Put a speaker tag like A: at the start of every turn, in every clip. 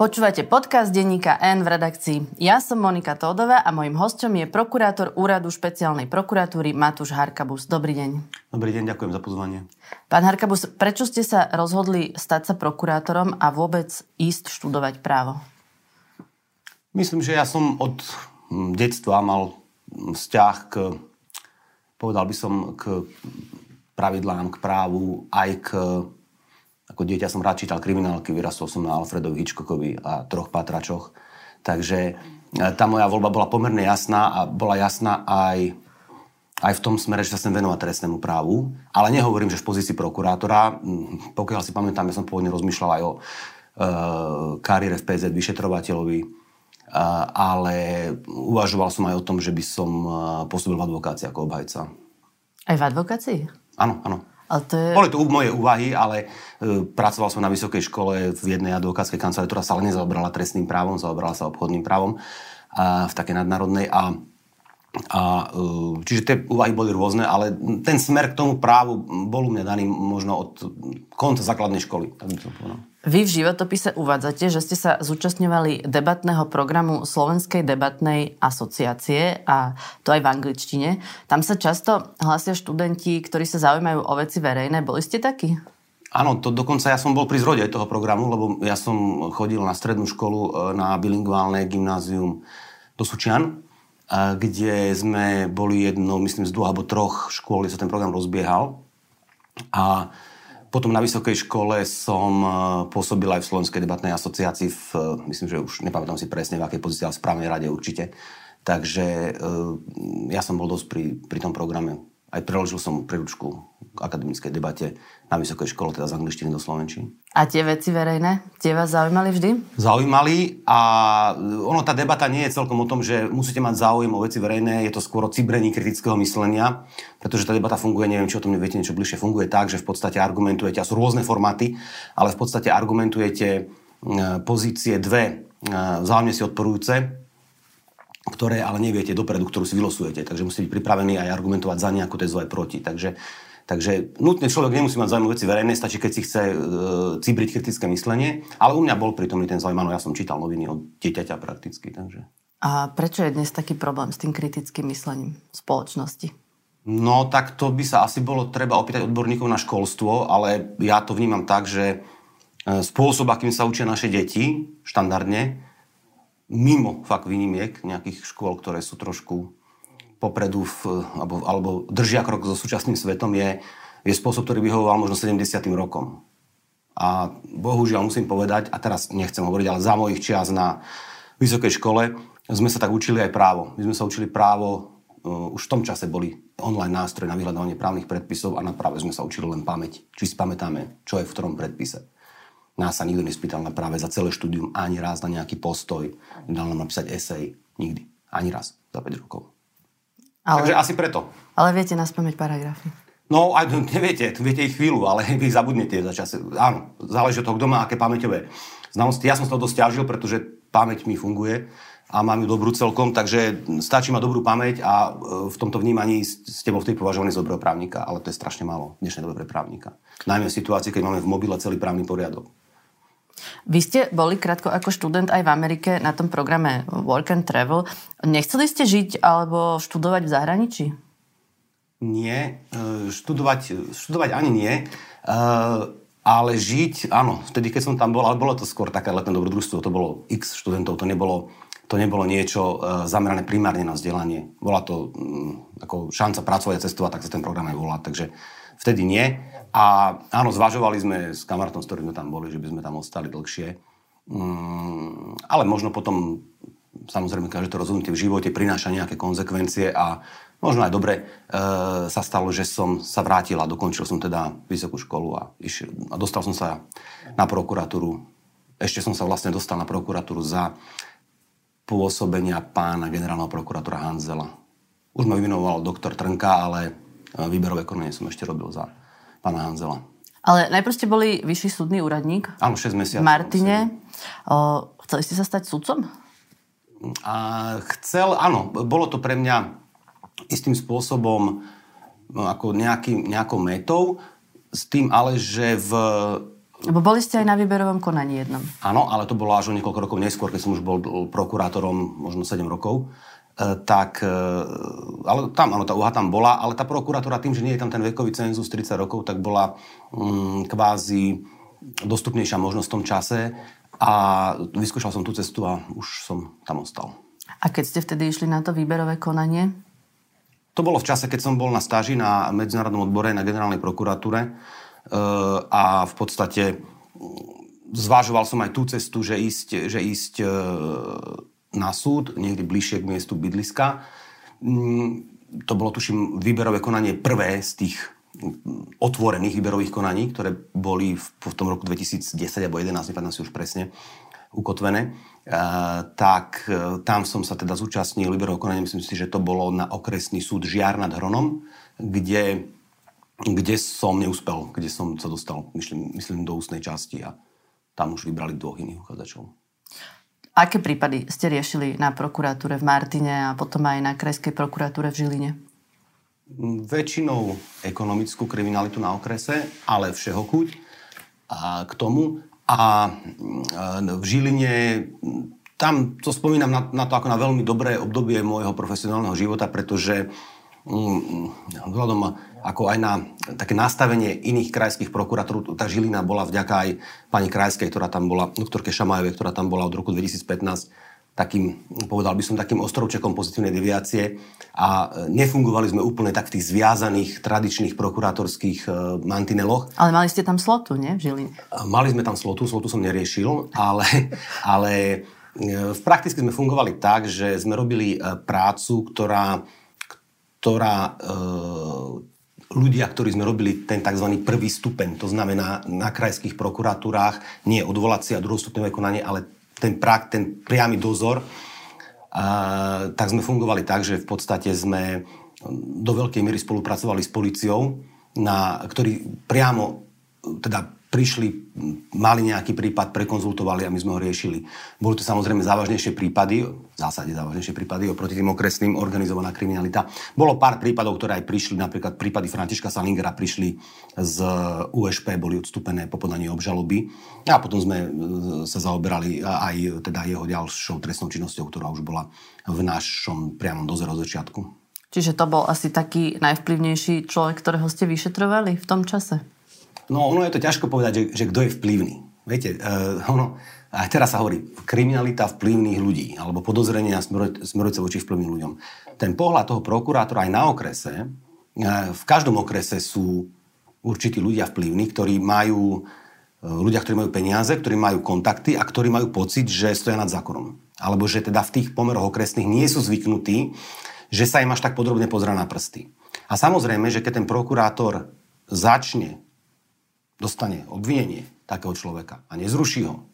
A: Počúvate podcast denníka N v redakcii. Ja som Monika Tódová a mojim hostom je prokurátor úradu špeciálnej prokuratúry Matúš Harkabus. Dobrý deň.
B: Dobrý deň, ďakujem za pozvanie.
A: Pán Harkabus, prečo ste sa rozhodli stať sa prokurátorom a vôbec ísť študovať právo?
B: Myslím, že ja som od hm, detstva mal vzťah k, povedal by som, k pravidlám, k právu, aj k ako dieťa som rád čítal kriminálky, vyrastol som na Alfredovi Hitchcockovi a troch patračoch. Takže e, tá moja voľba bola pomerne jasná a bola jasná aj, aj v tom smere, že sa chcem venovať trestnému právu. Ale nehovorím, že v pozícii prokurátora. Mm, pokiaľ si pamätám, ja som pôvodne rozmýšľal aj o e, kariére v PZ vyšetrovateľovi, e, ale uvažoval som aj o tom, že by som e, pôsobil v advokácii ako obhajca.
A: Aj v advokácii?
B: Áno, áno.
A: Ale to je...
B: Boli to moje úvahy, ale e, pracoval som na vysokej škole v jednej advokátskej kancelárii, ktorá sa ale nezaobrala trestným právom, zaobrala sa obchodným právom a v takej nadnárodnej. A, a, e, čiže tie úvahy boli rôzne, ale ten smer k tomu právu bol u mňa daný možno od konca základnej školy. Tak by som povedal.
A: Vy v životopise uvádzate, že ste sa zúčastňovali debatného programu Slovenskej debatnej asociácie a to aj v angličtine. Tam sa často hlásia študenti, ktorí sa zaujímajú o veci verejné. Boli ste takí?
B: Áno, to dokonca ja som bol pri zrode toho programu, lebo ja som chodil na strednú školu e, na bilingválne gymnázium do Sučian, e, kde sme boli jednou, myslím, z dvoch alebo troch škôl, kde sa ten program rozbiehal. A potom na vysokej škole som e, pôsobil aj v Slovenskej debatnej asociácii, v, e, myslím, že už nepamätám si presne, v akej pozícii, ale v správnej rade určite. Takže e, ja som bol dosť pri, pri tom programe. Aj preložil som príručku k akademickej debate na vysokej škole, teda z angličtiny do slovenčiny.
A: A tie veci verejné, tie vás zaujímali vždy?
B: Zaujímali a ono, tá debata nie je celkom o tom, že musíte mať záujem o veci verejné, je to skôr o cibrení kritického myslenia, pretože tá debata funguje, neviem, či o tom viete niečo bližšie, funguje tak, že v podstate argumentujete, a sú rôzne formáty, ale v podstate argumentujete e, pozície dve e, vzájomne si odporujúce, ktoré ale neviete dopredu, ktorú si vylosujete. Takže musíte byť pripravený aj argumentovať za nejakú tezu aj proti. Takže, takže nutne človek nemusí mať záujem veci verejné, stačí, keď si chce e, cibriť kritické myslenie. Ale u mňa bol pritomný ten záujem, ja som čítal noviny od dieťaťa prakticky. Takže.
A: A prečo je dnes taký problém s tým kritickým myslením v spoločnosti?
B: No tak to by sa asi bolo treba opýtať odborníkov na školstvo, ale ja to vnímam tak, že e, spôsob, akým sa učia naše deti štandardne, mimo fakt výnimiek nejakých škôl, ktoré sú trošku popredu v, alebo, alebo držia krok so súčasným svetom, je, je spôsob, ktorý vyhovoval možno 70. rokom. A bohužiaľ musím povedať, a teraz nechcem hovoriť, ale za mojich čias na vysokej škole sme sa tak učili aj právo. My sme sa učili právo, uh, už v tom čase boli online nástroje na vyhľadávanie právnych predpisov a na práve sme sa učili len pamäť. Či si pamätáme, čo je v ktorom predpise. Nás sa nikto nespýtal na práve za celé štúdium ani raz na nejaký postoj. Nedal nám napísať esej. Nikdy. Ani raz za 5 rokov. Ale, Takže asi preto.
A: Ale viete nás pamäť paragrafy.
B: No, aj neviete, viete ich chvíľu, ale vy ich zabudnete za čas. Áno, záleží od toho, kto má aké pamäťové znalosti. Ja som sa to dosť ťažil, pretože pamäť mi funguje a mám ju dobrú celkom, takže stačí mať dobrú pamäť a e, v tomto vnímaní ste vo vtedy považovaní za dobrého právnika, ale to je strašne málo v dnešnej dobe pre právnika. Najmä v situácii, keď máme v mobile celý právny poriadok.
A: Vy ste boli krátko ako študent aj v Amerike na tom programe Work and Travel. Nechceli ste žiť alebo študovať v zahraničí?
B: Nie, e, študovať, študovať ani nie. E, ale žiť, áno, vtedy, keď som tam bol, ale bolo to skôr také letné dobrodružstvo, to bolo x študentov, to nebolo, to nebolo niečo uh, zamerané primárne na vzdelanie. Bola to um, ako šanca pracovať a cestovať, tak sa ten program aj volá, takže vtedy nie. A áno, zvažovali sme s kamarátom, s ktorým sme tam boli, že by sme tam ostali dlhšie. Um, ale možno potom, samozrejme, každé to rozhodnutie v živote prináša nejaké konsekvencie a možno aj dobre e, sa stalo, že som sa vrátil a dokončil som teda vysokú školu a, išiel, a dostal som sa na prokuratúru. Ešte som sa vlastne dostal na prokuratúru za pôsobenia pána generálneho prokurátora Hanzela. Už ma vymenoval doktor Trnka, ale e, výberové konanie som ešte robil za pána Hanzela.
A: Ale najprv ste boli vyšší súdny úradník.
B: Áno, 6 mesiacov.
A: Martine. O, chceli ste sa stať sudcom?
B: A chcel, áno, bolo to pre mňa istým spôsobom no, ako nejaký, nejakou metou, s tým ale, že v...
A: Lebo boli ste aj na výberovom konaní jednom.
B: Áno, ale to bolo až o niekoľko rokov neskôr, keď som už bol prokurátorom, možno 7 rokov. E, tak, e, ale tam, áno, tá uha tam bola, ale tá prokuratúra tým, že nie je tam ten vekový cenzus 30 rokov, tak bola mm, kvázi dostupnejšia možnosť v tom čase a vyskúšal som tú cestu a už som tam ostal.
A: A keď ste vtedy išli na to výberové konanie,
B: to bolo v čase, keď som bol na stáži na medzinárodnom odbore na generálnej prokuratúre e, a v podstate zvážoval som aj tú cestu, že ísť, že ísť e, na súd, niekde bližšie k miestu bydliska. Mm, to bolo, tuším, výberové konanie prvé z tých otvorených výberových konaní, ktoré boli v, v tom roku 2010 alebo 2011, nepamätám si už presne, ukotvené tak e, tam som sa teda zúčastnil liberového konania, myslím si, že to bolo na okresný súd Žiar nad Hronom, kde, kde som neúspel, kde som sa dostal, myslím, myslím do ústnej časti a tam už vybrali dvoch iných uchádzačov.
A: Aké prípady ste riešili na prokuratúre v Martine a potom aj na krajskej prokuratúre v Žiline?
B: Väčšinou ekonomickú kriminalitu na okrese, ale všeho chuť. A k tomu a v Žiline, tam to spomínam na, na to ako na veľmi dobré obdobie môjho profesionálneho života, pretože mm, vzhľadom ako aj na také nastavenie iných krajských prokurátorov, tá Žilina bola vďaka aj pani krajskej, ktorá tam bola, doktorke Šamajovej, ktorá tam bola od roku 2015 takým, povedal by som, takým ostrovčekom pozitívnej deviácie a e, nefungovali sme úplne tak v tých zviazaných tradičných prokurátorských e, mantineloch.
A: Ale mali ste tam slotu, nie? V Žiline.
B: Mali sme tam slotu, slotu som neriešil, ale, ale e, v prakticky sme fungovali tak, že sme robili prácu, ktorá, ktorá ľudia, ktorí sme robili ten tzv. prvý stupeň, to znamená na krajských prokuratúrách, nie odvolacia a druhostupňové konanie, ale ten, prak, ten priamy dozor, a, tak sme fungovali tak, že v podstate sme do veľkej miery spolupracovali s policiou, na, ktorí priamo teda prišli, mali nejaký prípad, prekonzultovali a my sme ho riešili. Boli to samozrejme závažnejšie prípady, v zásade závažnejšie prípady oproti tým okresným organizovaná kriminalita. Bolo pár prípadov, ktoré aj prišli, napríklad prípady Františka Salingera prišli z USP, boli odstúpené po podaní obžaloby a potom sme e, sa zaoberali aj teda jeho ďalšou trestnou činnosťou, ktorá už bola v našom priamom dozoru od začiatku.
A: Čiže to bol asi taký najvplyvnejší človek, ktorého ste vyšetrovali v tom čase?
B: No, ono je to ťažko povedať, že, že kto je vplyvný. Viete, uh, ono, a teraz sa hovorí, kriminalita vplyvných ľudí, alebo podozrenia smerujúce voči vplyvným ľuďom. Ten pohľad toho prokurátora aj na okrese, uh, v každom okrese sú určití ľudia vplyvní, ktorí majú, uh, ľudia, ktorí majú peniaze, ktorí majú kontakty a ktorí majú pocit, že stoja nad zákonom. Alebo že teda v tých pomeroch okresných nie sú zvyknutí, že sa im až tak podrobne pozrá na prsty. A samozrejme, že keď ten prokurátor začne dostane obvinenie takého človeka a nezruší ho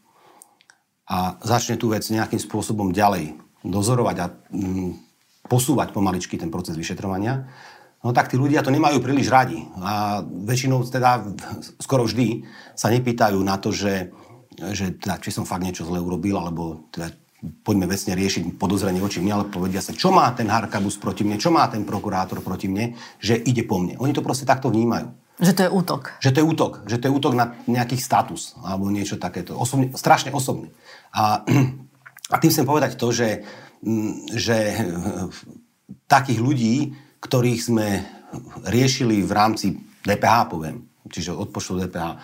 B: a začne tú vec nejakým spôsobom ďalej dozorovať a mm, posúvať pomaličky ten proces vyšetrovania, no tak tí ľudia to nemajú príliš radi. A väčšinou teda skoro vždy sa nepýtajú na to, že, že teda, či som fakt niečo zle urobil, alebo teda poďme vecne riešiť podozrenie voči mne, ale povedia sa, čo má ten Harkabus proti mne, čo má ten prokurátor proti mne, že ide po mne. Oni to proste takto vnímajú.
A: Že to je útok.
B: Že to je útok. Že to je útok na nejaký status alebo niečo takéto. Osobne, strašne osobný. A, a tým chcem povedať to, že, mm, že takých ľudí, ktorých sme riešili v rámci DPH, poviem, čiže odpočtu DPH, e,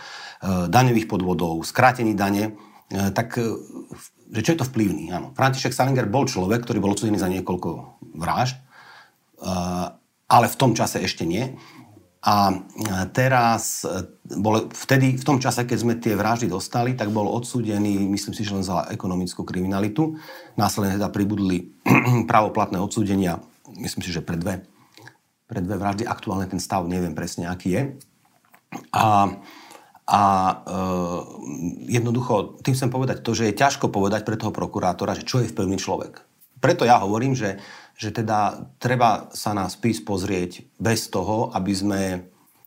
B: daňových podvodov, skrátení dane, e, tak že čo je to vplyvný? Áno. František Salinger bol človek, ktorý bol odsudený za niekoľko vražd, ale v tom čase ešte nie. A teraz, bol, vtedy, v tom čase, keď sme tie vraždy dostali, tak bol odsúdený, myslím si, že len za ekonomickú kriminalitu. Následne teda pribudli pravoplatné odsúdenia, myslím si, že pre dve pre dve vraždy. Aktuálne ten stav neviem presne, aký je. A, a e, jednoducho, tým chcem povedať to, že je ťažko povedať pre toho prokurátora, že čo je vplyvný človek. Preto ja hovorím, že, že teda treba sa na spis pozrieť bez toho, aby sme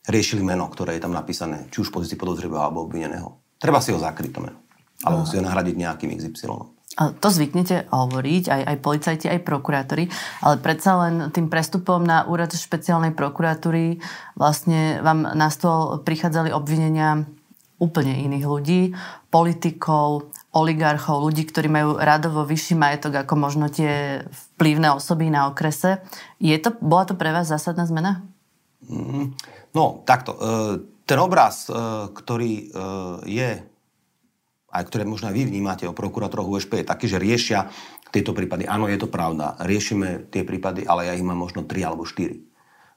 B: riešili meno, ktoré je tam napísané, či už v pozícii podozrivého alebo obvineného. Treba si ho zakryť to meno. Alebo si ho nahradiť nejakým XY.
A: To zvyknete hovoriť, aj, aj policajti, aj prokurátori, ale predsa len tým prestupom na úrad špeciálnej prokuratúry vlastne vám na stôl prichádzali obvinenia úplne iných ľudí, politikov, oligarchov, ľudí, ktorí majú radovo vyšší majetok ako možno tie vplyvné osoby na okrese. Je to, bola to pre vás zásadná zmena?
B: Mm, no, takto. E, ten obraz, e, ktorý e, je aj ktoré možno aj vy vnímate o prokurátoroch USP, je taký, že riešia tieto prípady. Áno, je to pravda. Riešime tie prípady, ale ja ich mám možno 3 alebo 4.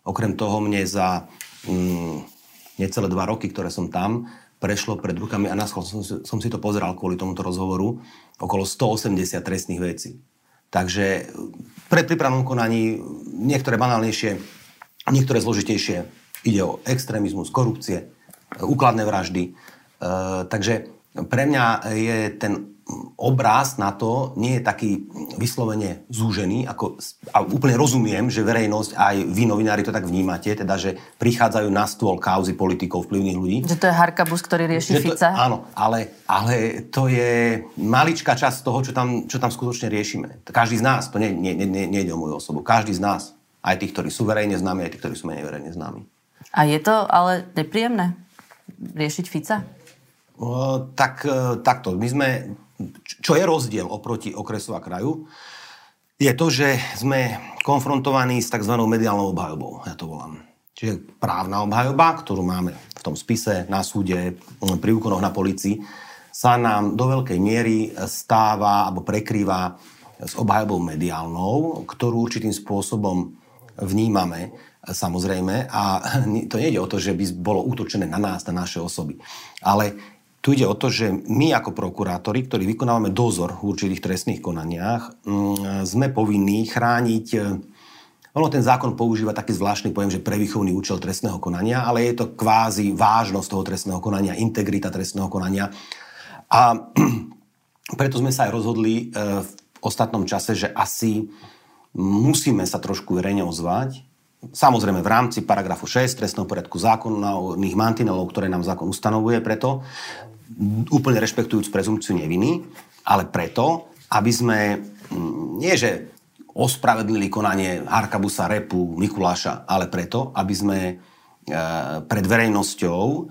B: Okrem toho mne za mm, necelé dva roky, ktoré som tam, prešlo pred rukami, a náschol som, som si to pozeral kvôli tomuto rozhovoru, okolo 180 trestných vecí. Takže pred prípravnom konaní niektoré banálnejšie, niektoré zložitejšie. Ide o extrémizmus, korupcie, úkladné vraždy. E, takže pre mňa je ten obraz na to nie je taký vyslovene zúžený, ako, a úplne rozumiem, že verejnosť, aj vy novinári to tak vnímate, teda, že prichádzajú na stôl kauzy politikov, vplyvných ľudí.
A: Že to je Harkabus, ktorý rieši že Fica?
B: To, áno, ale, ale to je maličká časť toho, čo tam, čo tam skutočne riešime. Každý z nás, to nie, nie, nie, ide o moju osobu, každý z nás, aj tých, ktorí sú verejne známi, aj tí, ktorí sú menej verejne známi.
A: A je to ale nepríjemné riešiť Fica?
B: tak, e, takto. My sme, čo je rozdiel oproti okresu a kraju, je to, že sme konfrontovaní s tzv. mediálnou obhajobou, ja to volám. Čiže právna obhajoba, ktorú máme v tom spise, na súde, pri úkonoch na policii, sa nám do veľkej miery stáva alebo prekrýva s obhajobou mediálnou, ktorú určitým spôsobom vnímame samozrejme a to nejde o to, že by bolo útočené na nás, na naše osoby. Ale tu ide o to, že my ako prokurátori, ktorí vykonávame dozor v určitých trestných konaniach, mm, sme povinní chrániť e, ono ten zákon používa taký zvláštny pojem, že prevýchovný účel trestného konania, ale je to kvázi vážnosť toho trestného konania, integrita trestného konania. A preto sme sa aj rozhodli e, v ostatnom čase, že asi musíme sa trošku verejne ozvať. Samozrejme v rámci paragrafu 6 trestného poriadku zákonných mantinelov, ktoré nám zákon ustanovuje preto, úplne rešpektujúc prezumciu neviny, ale preto, aby sme mm, nie že ospravedlili konanie Harkabusa, Repu, Mikuláša, ale preto, aby sme e, pred verejnosťou e,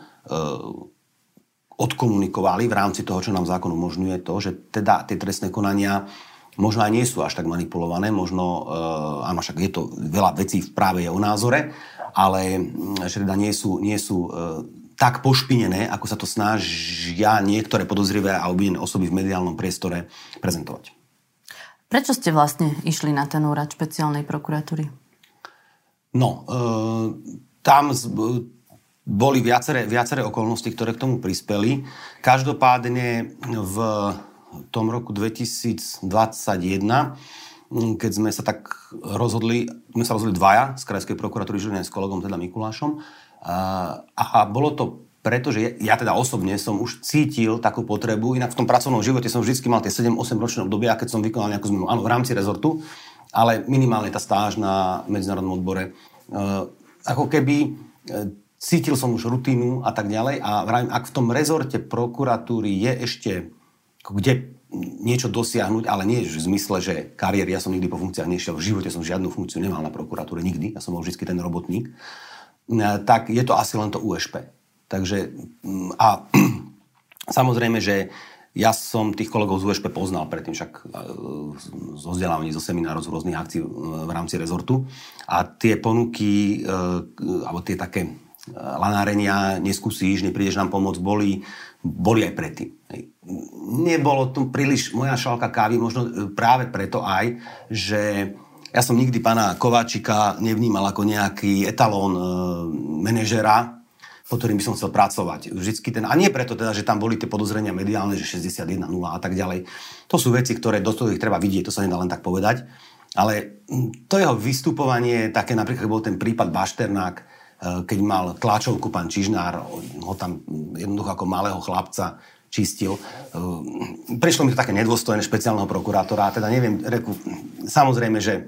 B: odkomunikovali v rámci toho, čo nám zákon umožňuje, to, že teda tie trestné konania možno aj nie sú až tak manipulované, možno, uh, áno, však je to, veľa vecí v práve je o názore, ale že teda nie sú, nie sú uh, tak pošpinené, ako sa to snažia niektoré podozrivé a obvinené osoby v mediálnom priestore prezentovať.
A: Prečo ste vlastne išli na ten úrad špeciálnej prokuratúry?
B: No, e, tam z, boli viaceré, viaceré okolnosti, ktoré k tomu prispeli. Každopádne v tom roku 2021, keď sme sa tak rozhodli, sme sa rozhodli dvaja z Krajskej prokuratúry Žiline s kolegom, teda Mikulášom, a bolo to preto, že ja teda osobne som už cítil takú potrebu, inak v tom pracovnom živote som vždy mal tie 7-8 ročné obdobia, keď som vykonal nejakú zmenu, áno, v rámci rezortu, ale minimálne tá stáž na medzinárodnom odbore. E, ako keby e, cítil som už rutínu a tak ďalej a vravím, ak v tom rezorte prokuratúry je ešte kde niečo dosiahnuť, ale nie v zmysle, že kariér, ja som nikdy po funkciách nešiel, v živote som žiadnu funkciu nemal na prokuratúre, nikdy, ja som bol vždy ten robotník, E, tak je to asi len to USP. Takže a samozrejme, že ja som tých kolegov z USP poznal predtým, však e, zo vzdelávaní, zo seminárov, z rôznych akcií e, v rámci rezortu. A tie ponuky, alebo tie také lanárenia neskúsíš, neprídeš nám pomôcť, boli, boli aj predtým. Nebolo tu príliš moja šalka kávy, možno práve preto aj, že ja som nikdy pána Kováčika nevnímal ako nejaký etalón e, manažera, pod ktorým by som chcel pracovať. Vždycky ten, a nie preto teda, že tam boli tie podozrenia mediálne, že 61 0 a tak ďalej. To sú veci, ktoré do ich treba vidieť, to sa nedá len tak povedať. Ale to jeho vystupovanie, také napríklad bol ten prípad Bašternák, e, keď mal tlačovku pán Čižnár, ho tam jednoducho ako malého chlapca čistil. E, prišlo mi to také nedôstojné špeciálneho prokurátora, teda neviem, reku, samozrejme, že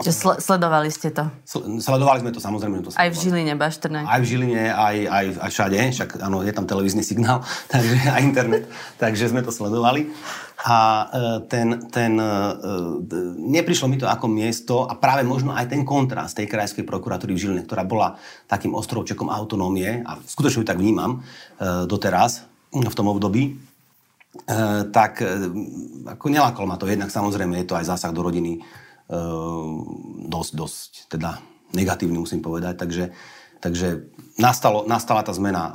A: že sl- sledovali ste to?
B: Sledovali sme to, samozrejme. To
A: aj v Žiline, Baštrnák.
B: Aj v Žiline, aj, aj, aj všade, však áno, je tam televízny signál, takže aj internet, takže sme to sledovali. A e, ten, ten, e, neprišlo mi to ako miesto a práve možno aj ten kontrast tej krajskej prokuratúry v Žiline, ktorá bola takým ostrovčekom autonómie a skutočne ju tak vnímam e, doteraz v tom období, tak ako nelákol ma to. Jednak samozrejme je to aj zásah do rodiny dosť, dosť teda negatívny, musím povedať. Takže, takže nastalo, nastala tá zmena uh,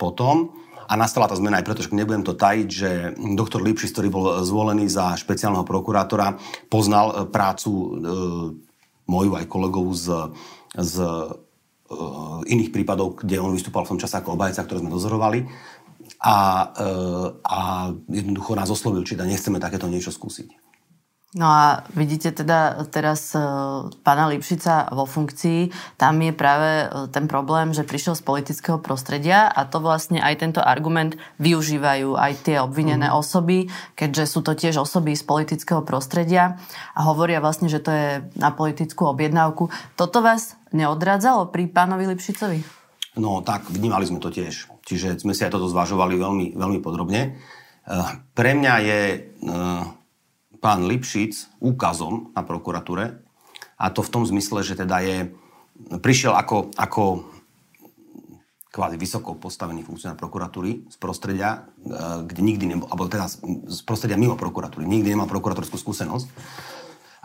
B: potom a nastala tá zmena aj preto, že nebudem to tajiť, že doktor Lipšis, ktorý bol zvolený za špeciálneho prokurátora, poznal uh, prácu uh, moju aj kolegov z, z iných prípadov, kde on vystúpal v tom čase ako obajca, ktoré sme dozorovali. A, a jednoducho nás oslovil, či da nechceme takéto niečo skúsiť.
A: No a vidíte teda teraz e, pána Lipšica vo funkcii, tam je práve e, ten problém, že prišiel z politického prostredia a to vlastne aj tento argument využívajú aj tie obvinené mm. osoby, keďže sú to tiež osoby z politického prostredia a hovoria vlastne, že to je na politickú objednávku. Toto vás neodradzalo pri pánovi Lipšicovi?
B: No tak, vnímali sme to tiež. Čiže sme si aj toto zvažovali veľmi, veľmi podrobne. E, pre mňa je pán Lipšic úkazom na prokuratúre a to v tom zmysle, že teda je, prišiel ako, ako kvázi vysoko postavený funkcionár prokuratúry z prostredia, e, kde nikdy nebol, alebo teda z prostredia mimo prokuratúry, nikdy nemal prokuratúrskú skúsenosť.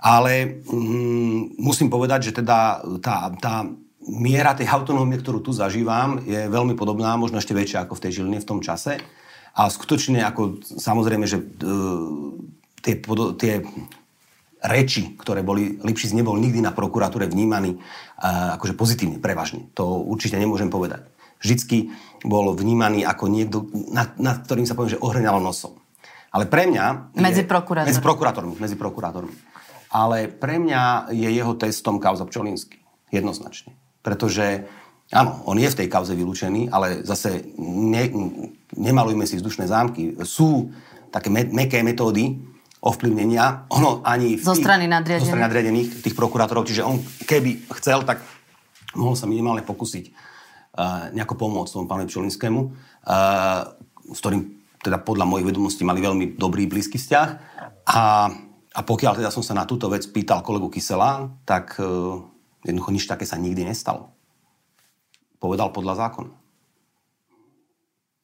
B: Ale mm, musím povedať, že teda tá, tá miera tej autonómie, ktorú tu zažívam, je veľmi podobná, možno ešte väčšia ako v tej Žiline v tom čase. A skutočne ako samozrejme, že e, tie, tie reči, ktoré boli, Lipšic nebol nikdy na prokuratúre vnímaný uh, akože pozitívne, prevažne. To určite nemôžem povedať. Vždycky bol vnímaný ako niekto, nad, nad ktorým sa poviem, že ohrňalo nosom. Ale pre mňa...
A: Medzi prokurátormi.
B: Medzi prokurátormi. Medzi prokurátormi. Ale pre mňa je jeho testom kauza Pčolinsky. Jednoznačne. Pretože, áno, on je v tej kauze vylúčený, ale zase ne, nemalujme si vzdušné zámky. Sú také me, meké metódy, ovplyvnenia. Ono ani
A: v zo strany nadriadených.
B: Zo strany nadriadených tých prokurátorov. Čiže on keby chcel, tak mohol sa minimálne pokúsiť uh, nejako pomôcť tomu pánovi Pčolinskému, uh, s ktorým teda podľa mojich vedomostí mali veľmi dobrý, blízky vzťah. A, a pokiaľ teda som sa na túto vec pýtal kolegu Kysela, tak uh, jednoducho nič také sa nikdy nestalo. Povedal podľa zákona.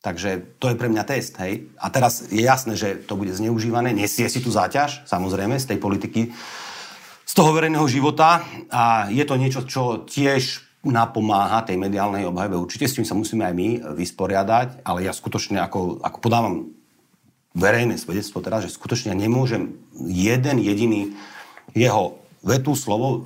B: Takže to je pre mňa test, hej. A teraz je jasné, že to bude zneužívané, nesie si tu záťaž, samozrejme, z tej politiky, z toho verejného života a je to niečo, čo tiež napomáha tej mediálnej obhajbe. Určite s tým sa musíme aj my vysporiadať, ale ja skutočne, ako, ako podávam verejné svedectvo teraz, že skutočne nemôžem jeden jediný jeho vetu, slovo e,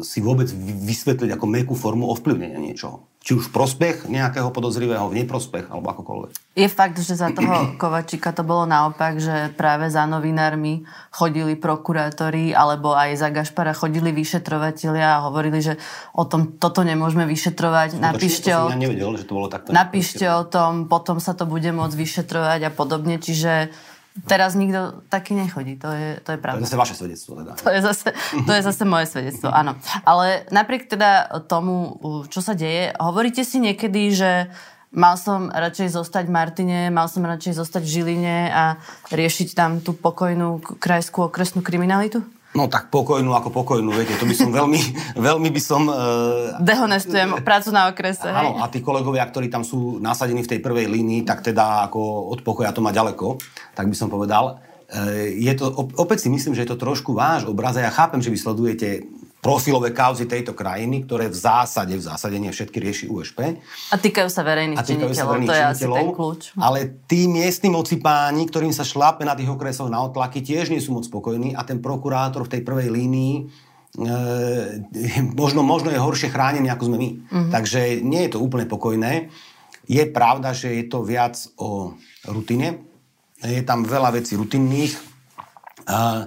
B: si vôbec vysvetliť ako mekú formu ovplyvnenia niečoho či už v prospech nejakého podozrivého, v neprospech alebo akokoľvek.
A: Je fakt, že za toho Kovačika to bolo naopak, že práve za novinármi chodili prokurátori alebo aj za Gašpara chodili vyšetrovatelia a hovorili, že o tom toto nemôžeme vyšetrovať. Napíšte,
B: o, ja nevedel, že to bolo takto.
A: Napíšte o tom, potom sa to bude môcť vyšetrovať a podobne. Čiže Teraz nikto taký nechodí, to je, to je pravda.
B: To je zase vaše svedectvo teda.
A: To je zase, to je zase moje svedectvo, áno. Ale napriek teda tomu, čo sa deje, hovoríte si niekedy, že mal som radšej zostať v Martine, mal som radšej zostať v Žiline a riešiť tam tú pokojnú krajskú okresnú kriminalitu?
B: No tak pokojnú ako pokojnú, viete, to by som veľmi, veľmi by som... Uh,
A: Dehonestujem prácu na okrese.
B: Áno, a tí kolegovia, ktorí tam sú nasadení v tej prvej línii, tak teda ako od pokoja to má ďaleko, tak by som povedal. Uh, je to, opäť si myslím, že je to trošku váš obraz a ja chápem, že vy sledujete profilové kauzy tejto krajiny, ktoré v zásade, v zásade nie všetky rieši USP.
A: A týkajú sa verejných činiteľov, to je asi ten kľúč.
B: Ale tí miestni moci páni, ktorým sa šlápe na tých okresoch na otlaky, tiež nie sú moc spokojní a ten prokurátor v tej prvej línii e, možno, možno je horšie chránený, ako sme my. Mm-hmm. Takže nie je to úplne pokojné. Je pravda, že je to viac o rutine. Je tam veľa vecí rutinných. A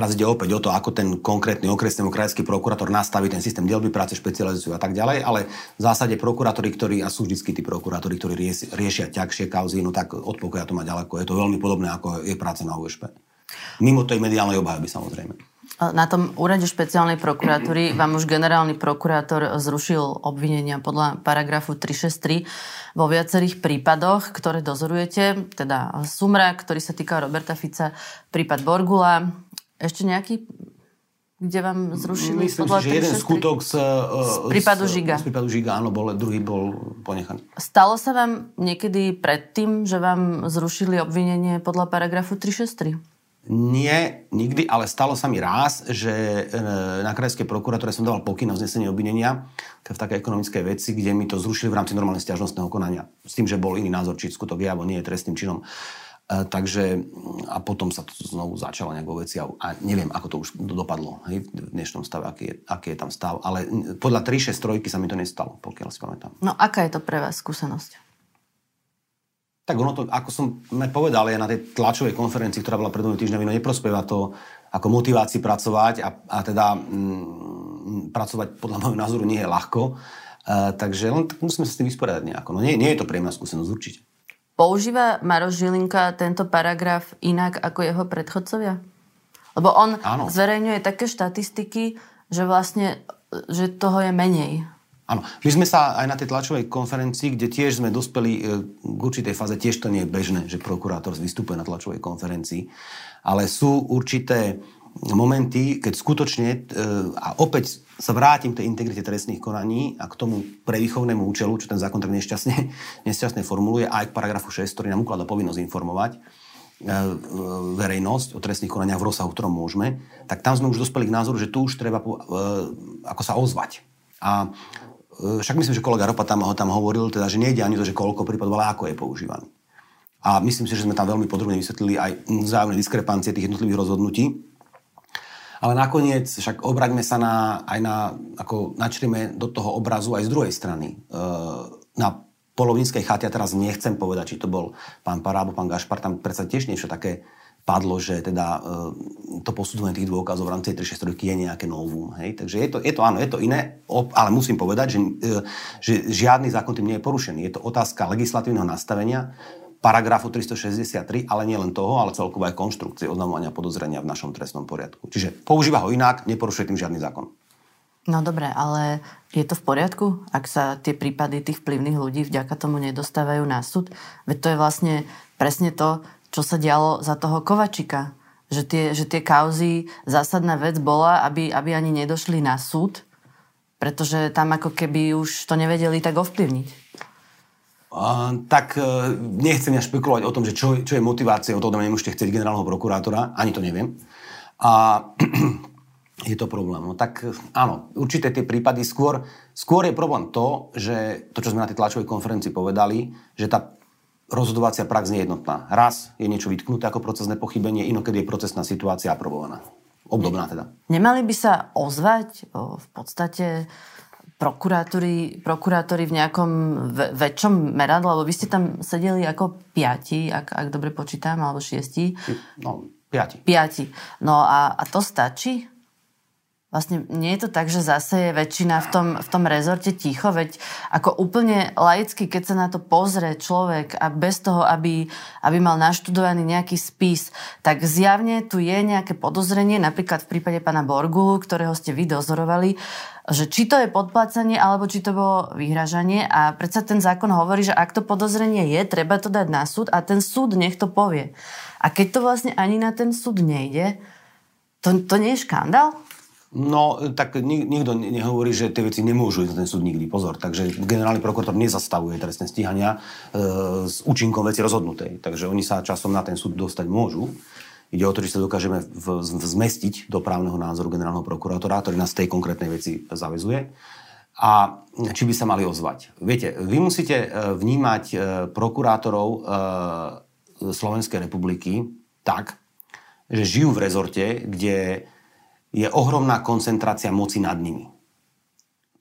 B: teraz ide opäť o to, ako ten konkrétny okresný krajský prokurátor nastaví ten systém dielby práce, špecializáciu a tak ďalej, ale v zásade prokurátori, ktorí, a sú vždy tí prokurátori, ktorí riešia ťažšie kauzy, no tak od pokoja to má ďaleko. Je to veľmi podobné, ako je práca na USP. Mimo tej mediálnej obhajoby samozrejme.
A: Na tom úrade špeciálnej prokuratúry vám už generálny prokurátor zrušil obvinenia podľa paragrafu 363 vo viacerých prípadoch, ktoré dozorujete, teda Sumra, ktorý sa týka Roberta Fica, prípad Borgula, ešte nejaký kde vám zrušili
B: Myslím si, že jeden skutok z,
A: z prípadu Žiga.
B: Z prípadu Žiga, áno, bol, druhý bol ponechaný.
A: Stalo sa vám niekedy predtým, že vám zrušili obvinenie podľa paragrafu 363?
B: Nie, nikdy, ale stalo sa mi raz, že e, na krajskej prokuratúre som dával pokyn na vznesenie obvinenia v takej ekonomickej veci, kde mi to zrušili v rámci normálnej stiažnostného konania. S tým, že bol iný názor, či skutok je alebo nie je trestným činom. E, takže a potom sa to znovu začalo nejak veci a, a neviem, ako to už dopadlo hej, v dnešnom stave, aký je, aký je tam stav. Ale podľa 3-6 sa mi to nestalo, pokiaľ si pamätám.
A: No aká je to pre vás skúsenosť?
B: Tak ono to, ako som povedal, je na tej tlačovej konferencii, ktorá bola pred dvomi týždňami, no neprospieva to ako motivácii pracovať a, a teda mm, pracovať podľa môjho názoru nie je ľahko. Uh, takže len tak musíme sa s tým vysporiadať nejako. No nie, nie je to príjemná skúsenosť určite.
A: Používa Maroš Žilinka tento paragraf inak ako jeho predchodcovia? Lebo on Áno. zverejňuje také štatistiky, že vlastne že toho je menej.
B: Áno, my sme sa aj na tej tlačovej konferencii, kde tiež sme dospeli e, k určitej fáze, tiež to nie je bežné, že prokurátor vystupuje na tlačovej konferencii, ale sú určité momenty, keď skutočne, e, a opäť sa vrátim k tej integrite trestných konaní a k tomu prevýchovnému účelu, čo ten zákon tak nešťastne, nešťastne formuluje, aj k paragrafu 6, ktorý nám ukladá povinnosť informovať e, verejnosť o trestných konaniach v rozsahu, ktorom môžeme, tak tam sme už dospeli k názoru, že tu už treba ako sa ozvať. A E, však myslím, že kolega Ropa tam, ho tam hovoril, teda, že nejde ani to, že koľko prípadov, ale ako je používaný. A myslím si, že sme tam veľmi podrobne vysvetlili aj vzájomné diskrepancie tých jednotlivých rozhodnutí. Ale nakoniec však obraťme sa na, aj na, ako načrieme do toho obrazu aj z druhej strany. E, na Polovníckej chate, ja teraz nechcem povedať, či to bol pán Parábo, pán Gašpar, tam predsa tiež niečo také padlo, že teda e, to posudzovanie tých dôkazov v rámci 363 je nejaké novum. Hej? Takže je to, je to áno, je to iné, ale musím povedať, že, e, že žiadny zákon tým nie je porušený. Je to otázka legislatívneho nastavenia paragrafu 363, ale nie len toho, ale celkovo aj konštrukcie oznamovania podozrenia v našom trestnom poriadku. Čiže používa ho inak, neporušuje tým žiadny zákon.
A: No dobre, ale je to v poriadku, ak sa tie prípady tých vplyvných ľudí vďaka tomu nedostávajú na súd? Veď to je vlastne presne to, čo sa dialo za toho Kovačika. Že tie, že tie kauzy, zásadná vec bola, aby, aby ani nedošli na súd, pretože tam ako keby už to nevedeli tak ovplyvniť.
B: Uh, tak uh, nechcem ja špekulovať o tom, že čo, čo je motivácia o toho, nemôžete chcieť generálneho prokurátora, ani to neviem. A je to problém. No tak áno, určité tie prípady skôr, skôr je problém to, že to, čo sme na tej tlačovej konferencii povedali, že tá rozhodovacia prax nie je jednotná. Raz je niečo vytknuté ako procesné pochybenie, inokedy je procesná situácia aprobovaná. Obdobná teda.
A: Nemali by sa ozvať o, v podstate prokurátori, prokurátori v nejakom väčšom meradle, lebo vy ste tam sedeli ako piati, ak, ak dobre počítam, alebo šiesti.
B: No, piati.
A: Piati. No a, a to stačí? Vlastne nie je to tak, že zase je väčšina v tom, v tom rezorte ticho, veď ako úplne laicky, keď sa na to pozrie človek a bez toho, aby, aby mal naštudovaný nejaký spis, tak zjavne tu je nejaké podozrenie, napríklad v prípade pána Borgu, ktorého ste vy dozorovali, že či to je podplácanie, alebo či to bolo vyhražanie a predsa ten zákon hovorí, že ak to podozrenie je, treba to dať na súd a ten súd nech to povie. A keď to vlastne ani na ten súd nejde, to, to nie je škandál?
B: No, tak nikto nehovorí, že tie veci nemôžu ísť na ten súd nikdy. Pozor. Takže generálny prokurátor nezastavuje trestné stíhania e, s účinkom veci rozhodnutej. Takže oni sa časom na ten súd dostať môžu. Ide o to, či sa dokážeme v, v, zmestiť do právneho názoru generálneho prokurátora, ktorý nás v tej konkrétnej veci zavezuje. A či by sa mali ozvať. Viete, vy musíte e, vnímať e, prokurátorov e, Slovenskej republiky tak, že žijú v rezorte, kde je ohromná koncentrácia moci nad nimi.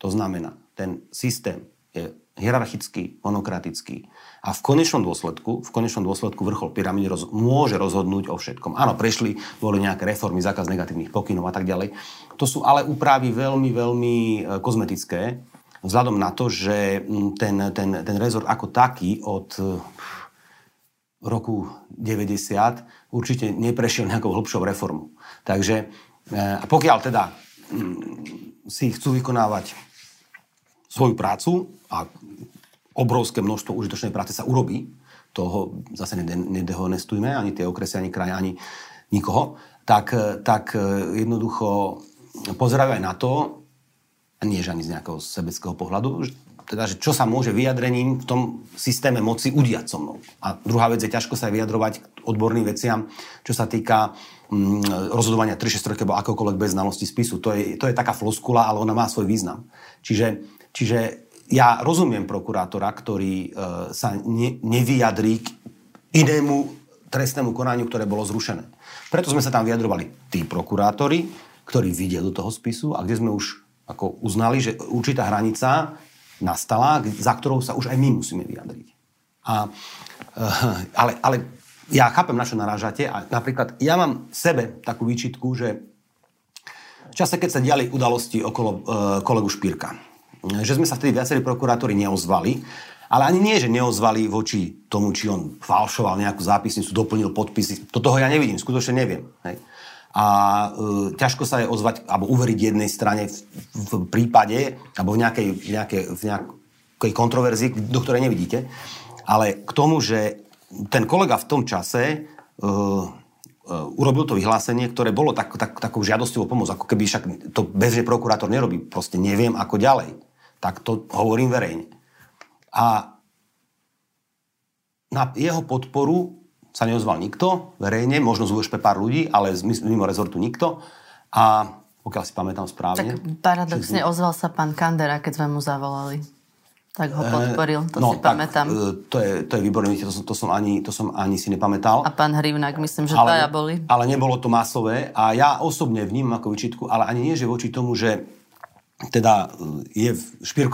B: To znamená, ten systém je hierarchický, monokratický. A v konečnom dôsledku, v konečnom dôsledku vrchol pyramídy roz, môže rozhodnúť o všetkom. Áno, prešli, boli nejaké reformy, zákaz negatívnych pokynov a tak ďalej. To sú ale úpravy veľmi, veľmi e, kozmetické, vzhľadom na to, že ten, ten, ten rezort ako taký od e, roku 90 určite neprešiel nejakou hlbšou reformou. Takže e, pokiaľ teda si chcú vykonávať svoju prácu a obrovské množstvo užitočnej práce sa urobí, toho zase nedehonestujme, ani tie okresy, ani kraje, ani nikoho, tak, tak jednoducho pozerajú aj na to, nie že ani z nejakého sebeckého pohľadu, teda, že čo sa môže vyjadrením v tom systéme moci udiať so mnou. A druhá vec je ťažko sa vyjadrovať k odborným veciam, čo sa týka mm, rozhodovania 363 alebo akokoľvek bez znalosti spisu. To je, to je taká floskula, ale ona má svoj význam. Čiže Čiže ja rozumiem prokurátora, ktorý e, sa ne, nevyjadrí k inému trestnému konaniu, ktoré bolo zrušené. Preto sme sa tam vyjadrovali tí prokurátori, ktorí vidia do toho spisu a kde sme už ako uznali, že určitá hranica nastala, za ktorou sa už aj my musíme vyjadriť. A, e, ale, ale ja chápem, na čo narážate a napríklad ja mám v sebe takú výčitku, že v čase, keď sa diali udalosti okolo e, kolegu Špírka, že sme sa vtedy viacerí prokurátori neozvali, ale ani nie, že neozvali voči tomu, či on falšoval nejakú zápisnicu, doplnil podpisy. To toho ja nevidím, skutočne neviem. Hej. A e, ťažko sa je ozvať, alebo uveriť jednej strane v, v prípade, alebo v nejakej, v nejakej, v nejakej kontroverzii, do ktorej nevidíte. Ale k tomu, že ten kolega v tom čase e, e, urobil to vyhlásenie, ktoré bolo tak, tak, takou žiadosťou o pomoc, ako keby však to bežne prokurátor nerobí. Proste neviem, ako ďalej tak to hovorím verejne. A na jeho podporu sa neozval nikto, verejne, možno z USP pár ľudí, ale mimo rezortu nikto. A pokiaľ si pamätám správne...
A: Tak paradoxne či... ozval sa pán Kandera, keď sme mu zavolali. Tak ho podporil, to no, si tak, pamätám.
B: E, to je, to je výborné, to som, to, som ani, to som ani si nepamätal.
A: A pán Hrivnak, myslím, že ale, boli.
B: Ale nebolo to masové a ja osobne vnímam ako vyčitku, ale ani nie, že voči tomu, že teda e, je v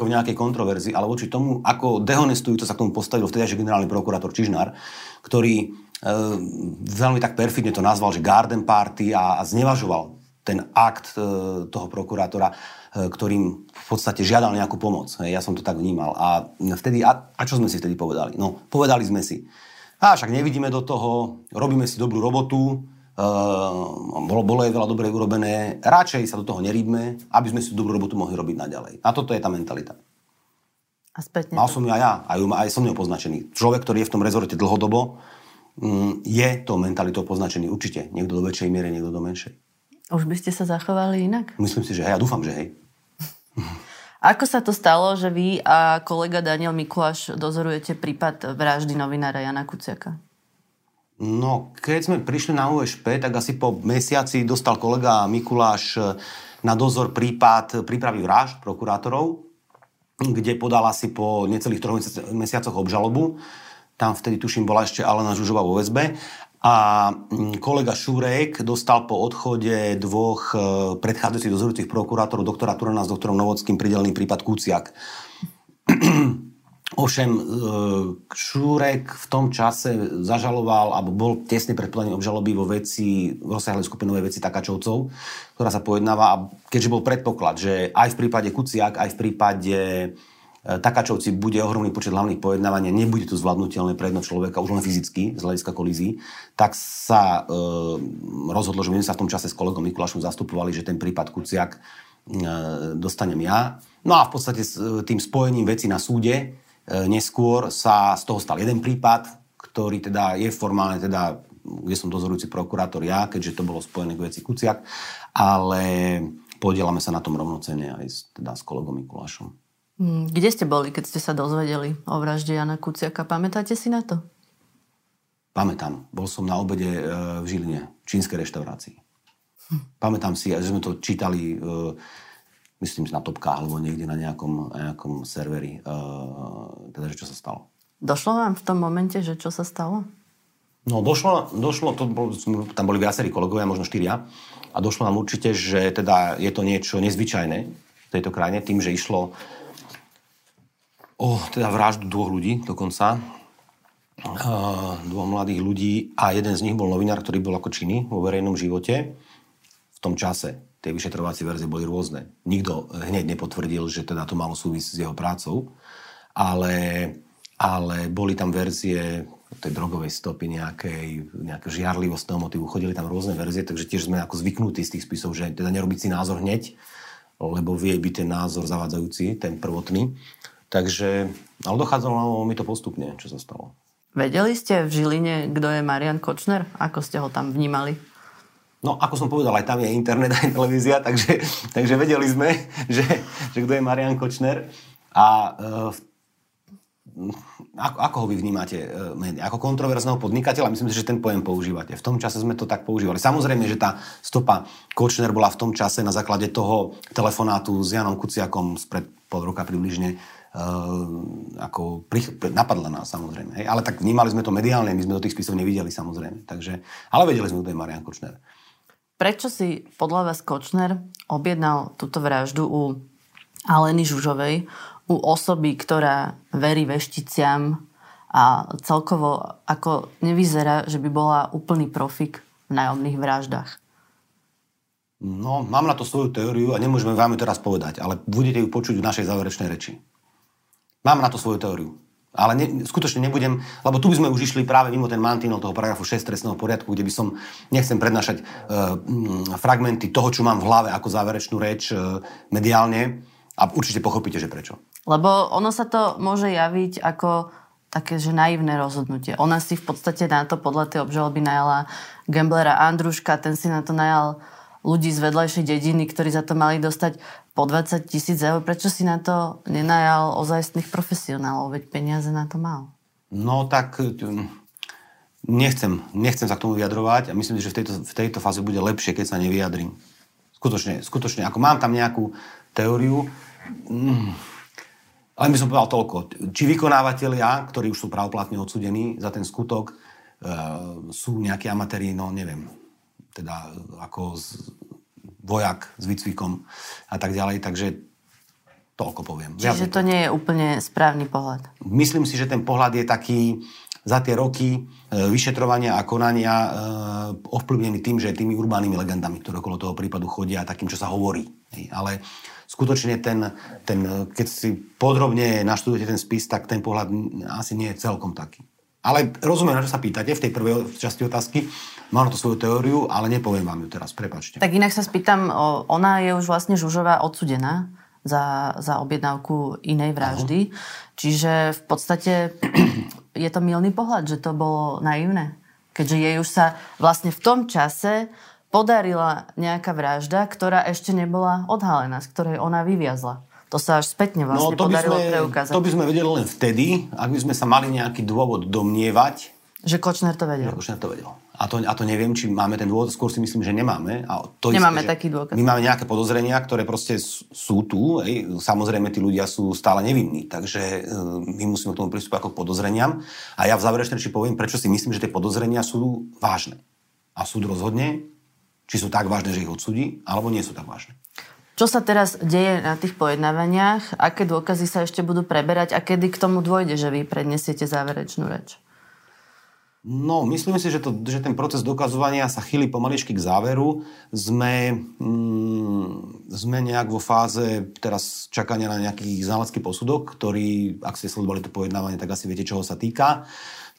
B: nejakej kontroverzii, ale voči tomu, ako dehonestujúco sa k tomu postavil vtedy generálny prokurátor Čižnár, ktorý e, veľmi tak perfidne to nazval, že garden party a, a znevažoval ten akt e, toho prokurátora, e, ktorým v podstate žiadal nejakú pomoc. Hej, ja som to tak vnímal. A vtedy, a, a čo sme si vtedy povedali? No, povedali sme si, a však nevidíme do toho, robíme si dobrú robotu, Uh, bolo, bolo je veľa dobre urobené. Radšej sa do toho nerýbme, aby sme si tú dobrú robotu mohli robiť naďalej. A toto je tá mentalita.
A: A spätne.
B: Mal som ju aj ja, aj, aj som ňou poznačený. Človek, ktorý je v tom rezorte dlhodobo, um, je to mentalitou poznačený určite. Niekto do väčšej miere, niekto do menšej.
A: Už by ste sa zachovali inak?
B: Myslím si, že hej, ja dúfam, že hej.
A: Ako sa to stalo, že vy a kolega Daniel Mikuláš dozorujete prípad vraždy novinára Jana Kuciaka?
B: No, keď sme prišli na USP, tak asi po mesiaci dostal kolega Mikuláš e, na dozor prípad prípravy vražd prokurátorov, kde podal asi po necelých troch mesiacoch obžalobu. Tam vtedy, tuším, bola ešte Alena Žužová vo väzbe. A mm, kolega Šurek dostal po odchode dvoch e, predchádzajúcich dozorujúcich prokurátorov, doktora Turana s doktorom Novodským, pridelený prípad Kúciak. Ovšem, e, Šúrek v tom čase zažaloval, alebo bol tesne pred obžaloby vo veci, v rozsiahlej skupinovej veci Takačovcov, ktorá sa pojednáva a keďže bol predpoklad, že aj v prípade Kuciak, aj v prípade e, Takačovci bude ohromný počet hlavných pojednávania, nebude to zvládnutelné pre jedno človeka, už len fyzicky, z hľadiska kolízií, tak sa e, rozhodlo, že my sa v tom čase s kolegom Mikulášom zastupovali, že ten prípad Kuciak e, dostanem ja. No a v podstate s e, tým spojením veci na súde, E, neskôr sa z toho stal jeden prípad, ktorý teda je formálne teda kde som dozorujúci prokurátor ja, keďže to bolo spojené k veci Kuciak, ale podielame sa na tom rovnocene aj s, teda s kolegom Mikulášom.
A: Hmm, kde ste boli, keď ste sa dozvedeli o vražde Jana Kuciaka? Pamätáte si na to?
B: Pamätám, bol som na obede e, v Žiline, v čínskej reštaurácii. Hm. Pamätám si, že sme to čítali, myslím, na topkách alebo niekde na nejakom, nejakom serveri, e, teda, že čo sa stalo.
A: Došlo vám v tom momente, že čo sa stalo?
B: No došlo, došlo to bol, tam boli viacerí kolegovia, možno štyria, a došlo nám určite, že teda je to niečo nezvyčajné v tejto krajine, tým, že išlo o teda vraždu dvoch ľudí dokonca, dvoch mladých ľudí a jeden z nich bol novinár, ktorý bol ako činný vo verejnom živote. V tom čase tie vyšetrovacie verzie boli rôzne. Nikto hneď nepotvrdil, že teda to malo súvisť s jeho prácou, ale, ale boli tam verzie tej drogovej stopy, nejakej, nejakého žiarlivostného motivu. Chodili tam rôzne verzie, takže tiež sme ako zvyknutí z tých spisov, že teda nerobiť si názor hneď, lebo vie byť ten názor zavádzajúci, ten prvotný. Takže, ale dochádzalo mi to postupne, čo sa stalo.
A: Vedeli ste v Žiline, kto je Marian Kočner? Ako ste ho tam vnímali?
B: No, ako som povedal, aj tam je internet, aj televízia, takže, takže vedeli sme, že, že kto je Marian Kočner. A uh, ako, ako ho vy vnímate? Uh, ako kontroverzného podnikateľa? Myslím si, že ten pojem používate. V tom čase sme to tak používali. Samozrejme, že tá stopa Kočner bola v tom čase na základe toho telefonátu s Janom Kuciakom spred pol roka približne Ehm, ako pri, napadla nás samozrejme. Hej? Ale tak vnímali sme to mediálne, my sme do tých spisov nevideli samozrejme. Takže, ale vedeli sme, kto je Marian Kočner.
A: Prečo si podľa vás Kočner objednal túto vraždu u Aleny Žužovej, u osoby, ktorá verí vešticiam a celkovo ako nevyzerá, že by bola úplný profik v nájomných vraždách?
B: No, mám na to svoju teóriu a nemôžeme vám ju teraz povedať, ale budete ju počuť v našej záverečnej reči. Mám na to svoju teóriu. Ale ne, skutočne nebudem, lebo tu by sme už išli práve mimo ten mantinol toho paragrafu 6 trestného poriadku, kde by som, nechcem prednášať uh, fragmenty toho, čo mám v hlave ako záverečnú reč uh, mediálne a určite pochopíte, že prečo.
A: Lebo ono sa to môže javiť ako také, že naivné rozhodnutie. Ona si v podstate na to podľa tej obžaloby najala Gamblera Andruška, ten si na to najal ľudí z vedľajšej dediny, ktorí za to mali dostať po 20 tisíc eur, prečo si na to nenajal ozajstných profesionálov, veď peniaze na to mal?
B: No tak hm, nechcem, nechcem sa k tomu vyjadrovať a myslím že v tejto, v tejto fáze bude lepšie, keď sa nevyjadrím. Skutočne, skutočne, ako mám tam nejakú teóriu, mm, ale by som povedal toľko. Či vykonávateľia, ktorí už sú pravoplatne odsudení za ten skutok, e, sú nejakí amatéri, no neviem. Teda ako z, vojak s výcvikom a tak ďalej, takže toľko poviem.
A: Čiže to nie je úplne správny pohľad.
B: Myslím si, že ten pohľad je taký za tie roky e, vyšetrovania a konania e, ovplyvnený tým, že tými urbánnymi legendami, ktoré okolo toho prípadu chodia a takým, čo sa hovorí. Ale skutočne ten, ten, keď si podrobne naštudujete ten spis, tak ten pohľad asi nie je celkom taký. Ale rozumiem, na čo sa pýtate v tej prvej časti otázky. Mám to svoju teóriu, ale nepoviem vám ju teraz, prepačte.
A: Tak inak sa spýtam, ona je už vlastne Žužová odsudená za, za objednávku inej vraždy. Aho. Čiže v podstate je to milný pohľad, že to bolo naivné. Keďže jej už sa vlastne v tom čase podarila nejaká vražda, ktorá ešte nebola odhalená, z ktorej ona vyviazla. To sa až spätne no, vlastne no, to podarilo
B: sme,
A: preukázať.
B: To by sme vedeli len vtedy, ak by sme sa mali nejaký dôvod domnievať.
A: Že Kočner to vedel.
B: Že Kočner to vedel. A to, a to neviem, či máme ten dôvod, skôr si myslím, že nemáme. A to
A: nemáme
B: isté,
A: taký dôkaz.
B: My máme nejaké podozrenia, ktoré proste sú tu. Ej. Samozrejme, tí ľudia sú stále nevinní, takže e, my musíme k tomu pristúpiť ako k podozreniam. A ja v záverečnej či poviem, prečo si myslím, že tie podozrenia sú vážne. A súd rozhodne, či sú tak vážne, že ich odsudí, alebo nie sú tak vážne.
A: Čo sa teraz deje na tých pojednávaniach? Aké dôkazy sa ešte budú preberať a kedy k tomu dôjde, že vy prednesiete záverečnú reč?
B: No, myslím si, že, to, že ten proces dokazovania sa chýli pomaličky k záveru. Sme, mm, sme nejak vo fáze teraz čakania na nejaký znalecký posudok, ktorý, ak ste sledovali to pojednávanie, tak asi viete, čoho sa týka.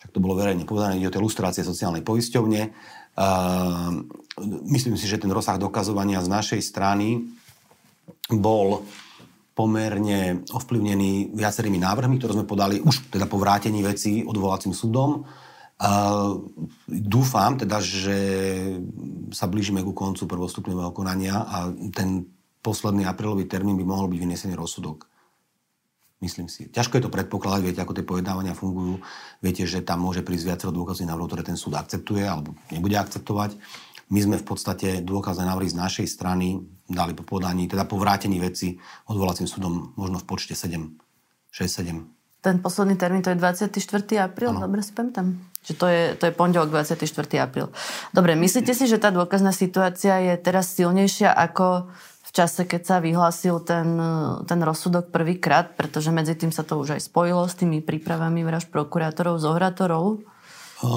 B: Tak to bolo verejne povedané, ide o tie lustrácie sociálnej poisťovne. Uh, myslím si, že ten rozsah dokazovania z našej strany bol pomerne ovplyvnený viacerými návrhmi, ktoré sme podali už teda po vrátení veci odvolacím súdom. Dúfam teda, že sa blížime ku koncu prvostupňového konania a ten posledný aprílový termín by mohol byť vynesený rozsudok. Myslím si. Ťažko je to predpokladať, viete, ako tie pojednávania fungujú. Viete, že tam môže prísť viacero dôkazných návrhov, ktoré ten súd akceptuje alebo nebude akceptovať. My sme v podstate dôkazné návrhy z našej strany dali po podaní, teda po vrátení veci odvolacím súdom možno v počte 7, 6, 7.
A: Ten posledný termín to je 24. apríl, ano. dobre si pamätám. Že to je, to je pondelok 24. apríl. Dobre, myslíte si, že tá dôkazná situácia je teraz silnejšia ako čase, keď sa vyhlásil ten, ten rozsudok prvýkrát, pretože medzi tým sa to už aj spojilo s tými prípravami vraž prokurátorov, rolu?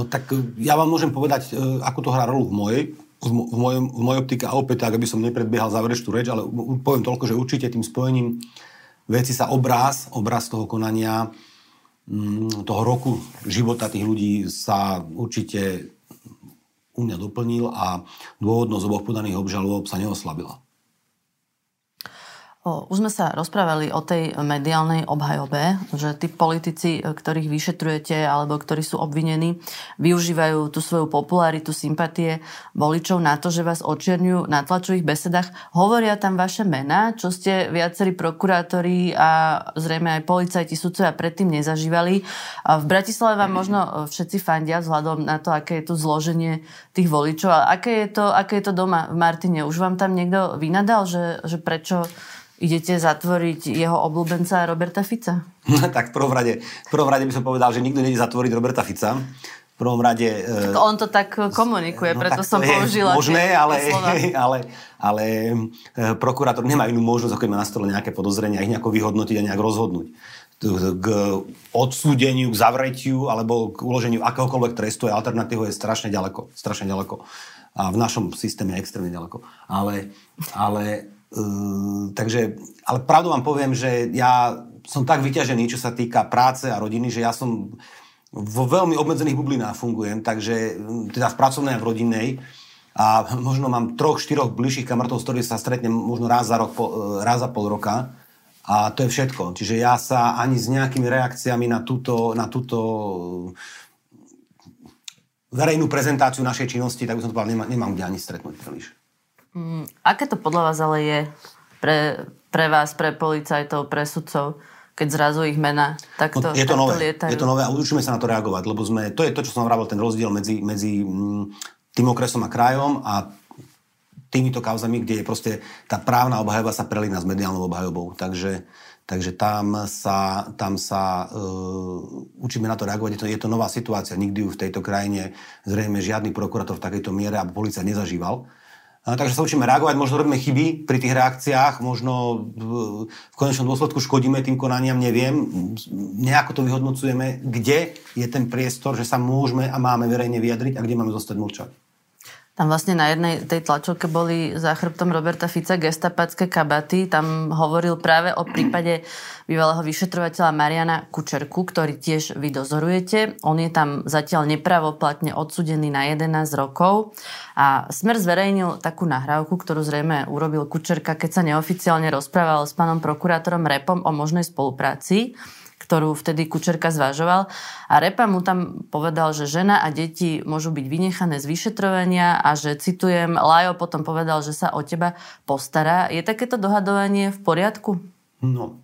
B: Tak e, ja vám môžem povedať, e, ako to hrá rolu v mojej, v, mojom, v mojej optike a opäť tak, aby som nepredbiehal záverečnú reč, ale poviem toľko, že určite tým spojením veci sa obraz, obraz toho konania mm, toho roku života tých ľudí sa určite u mňa doplnil a dôvodnosť oboch podaných obžalov sa neoslabila.
A: Už sme sa rozprávali o tej mediálnej obhajobe, že tí politici, ktorých vyšetrujete alebo ktorí sú obvinení, využívajú tú svoju popularitu, sympatie voličov na to, že vás očierňujú na tlačových besedách. Hovoria tam vaše mená, čo ste viacerí prokurátori a zrejme aj policajti, sudcovia predtým nezažívali. A v Bratislave vám možno všetci fandia vzhľadom na to, aké je tu zloženie tých voličov. Ale aké je to, aké je to doma v Martine? Už vám tam niekto vynadal, že, že prečo idete zatvoriť jeho obľúbenca Roberta Fica?
B: tak v prvom, rade, v prvom rade by som povedal, že nikto nejde zatvoriť Roberta Fica. V prvom rade...
A: Tak on to tak komunikuje, no, preto som použila
B: možné, ale, ale, ale e, prokurátor nemá inú možnosť, ako má na stole nejaké podozrenia, ich nejako vyhodnotiť a nejak rozhodnúť k odsúdeniu, k zavretiu alebo k uloženiu akéhokoľvek trestu je alternatívou je strašne ďaleko. Strašne ďaleko. A v našom systéme je extrémne ďaleko. Ale, ale Uh, takže, ale pravdu vám poviem, že ja som tak vyťažený, čo sa týka práce a rodiny, že ja som vo veľmi obmedzených bublinách fungujem, takže teda v pracovnej a v rodinnej a možno mám troch, štyroch bližších kamarátov, s ktorými sa stretnem možno raz za, rok, e, raz za pol roka a to je všetko. Čiže ja sa ani s nejakými reakciami na túto, na túto verejnú prezentáciu našej činnosti, tak by som to povedal, nemám, nemám kde ani stretnúť príliš.
A: Mm, aké to podľa vás ale je pre, pre vás, pre policajtov, pre sudcov, keď zrazu ich mena takto,
B: no, je to takto nové, lietajú? Je to nové a učíme sa na to reagovať, lebo sme, to je to, čo som hovoril, ten rozdiel medzi, medzi mm, tým okresom a krajom a týmito kauzami, kde je proste tá právna obhajoba sa prelína s mediálnou obhajobou. Takže, takže tam sa, tam sa uh, učíme na to reagovať. Je to, je to nová situácia. Nikdy ju v tejto krajine zrejme žiadny prokurátor v takejto miere a policia nezažíval. Takže sa učíme reagovať, možno robíme chyby pri tých reakciách, možno v konečnom dôsledku škodíme tým konaniam, neviem. Nejako to vyhodnocujeme, kde je ten priestor, že sa môžeme a máme verejne vyjadriť a kde máme zostať mlčať.
A: Tam vlastne na jednej tej tlačovke boli za chrbtom Roberta Fica gestapacké kabaty. Tam hovoril práve o prípade bývalého vyšetrovateľa Mariana Kučerku, ktorý tiež vy dozorujete. On je tam zatiaľ nepravoplatne odsudený na 11 rokov. A Smer zverejnil takú nahrávku, ktorú zrejme urobil Kučerka, keď sa neoficiálne rozprával s pánom prokurátorom Repom o možnej spolupráci ktorú vtedy Kučerka zvažoval. A Repa mu tam povedal, že žena a deti môžu byť vynechané z vyšetrovania a že, citujem, Lajo potom povedal, že sa o teba postará. Je takéto dohadovanie v poriadku?
B: No,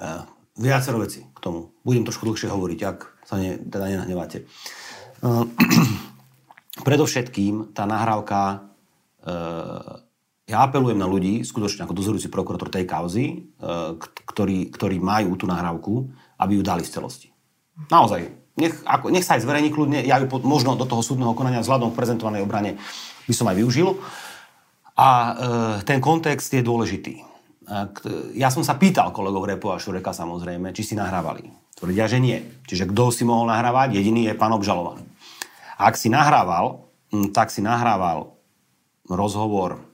B: uh, viacero veci k tomu. Budem trošku dlhšie hovoriť, ak sa ne, teda nenahneváte. Uh, predovšetkým tá nahrávka uh, ja apelujem na ľudí, skutočne ako dozorujúci prokurátor tej kauzy, e, ktorí, ktorí majú tú nahrávku, aby ju dali z celosti. Naozaj. Nech, ako, nech sa aj zverejní kľudne, ja ju pod, možno do toho súdneho konania vzhľadom k prezentovanej obrane by som aj využil. A e, ten kontext je dôležitý. Ja som sa pýtal kolegov Repo a Šureka samozrejme, či si nahrávali. Tvrdia, že nie. Čiže kto si mohol nahrávať? Jediný je pán obžalovaný. Ak si nahrával, tak si nahrával rozhovor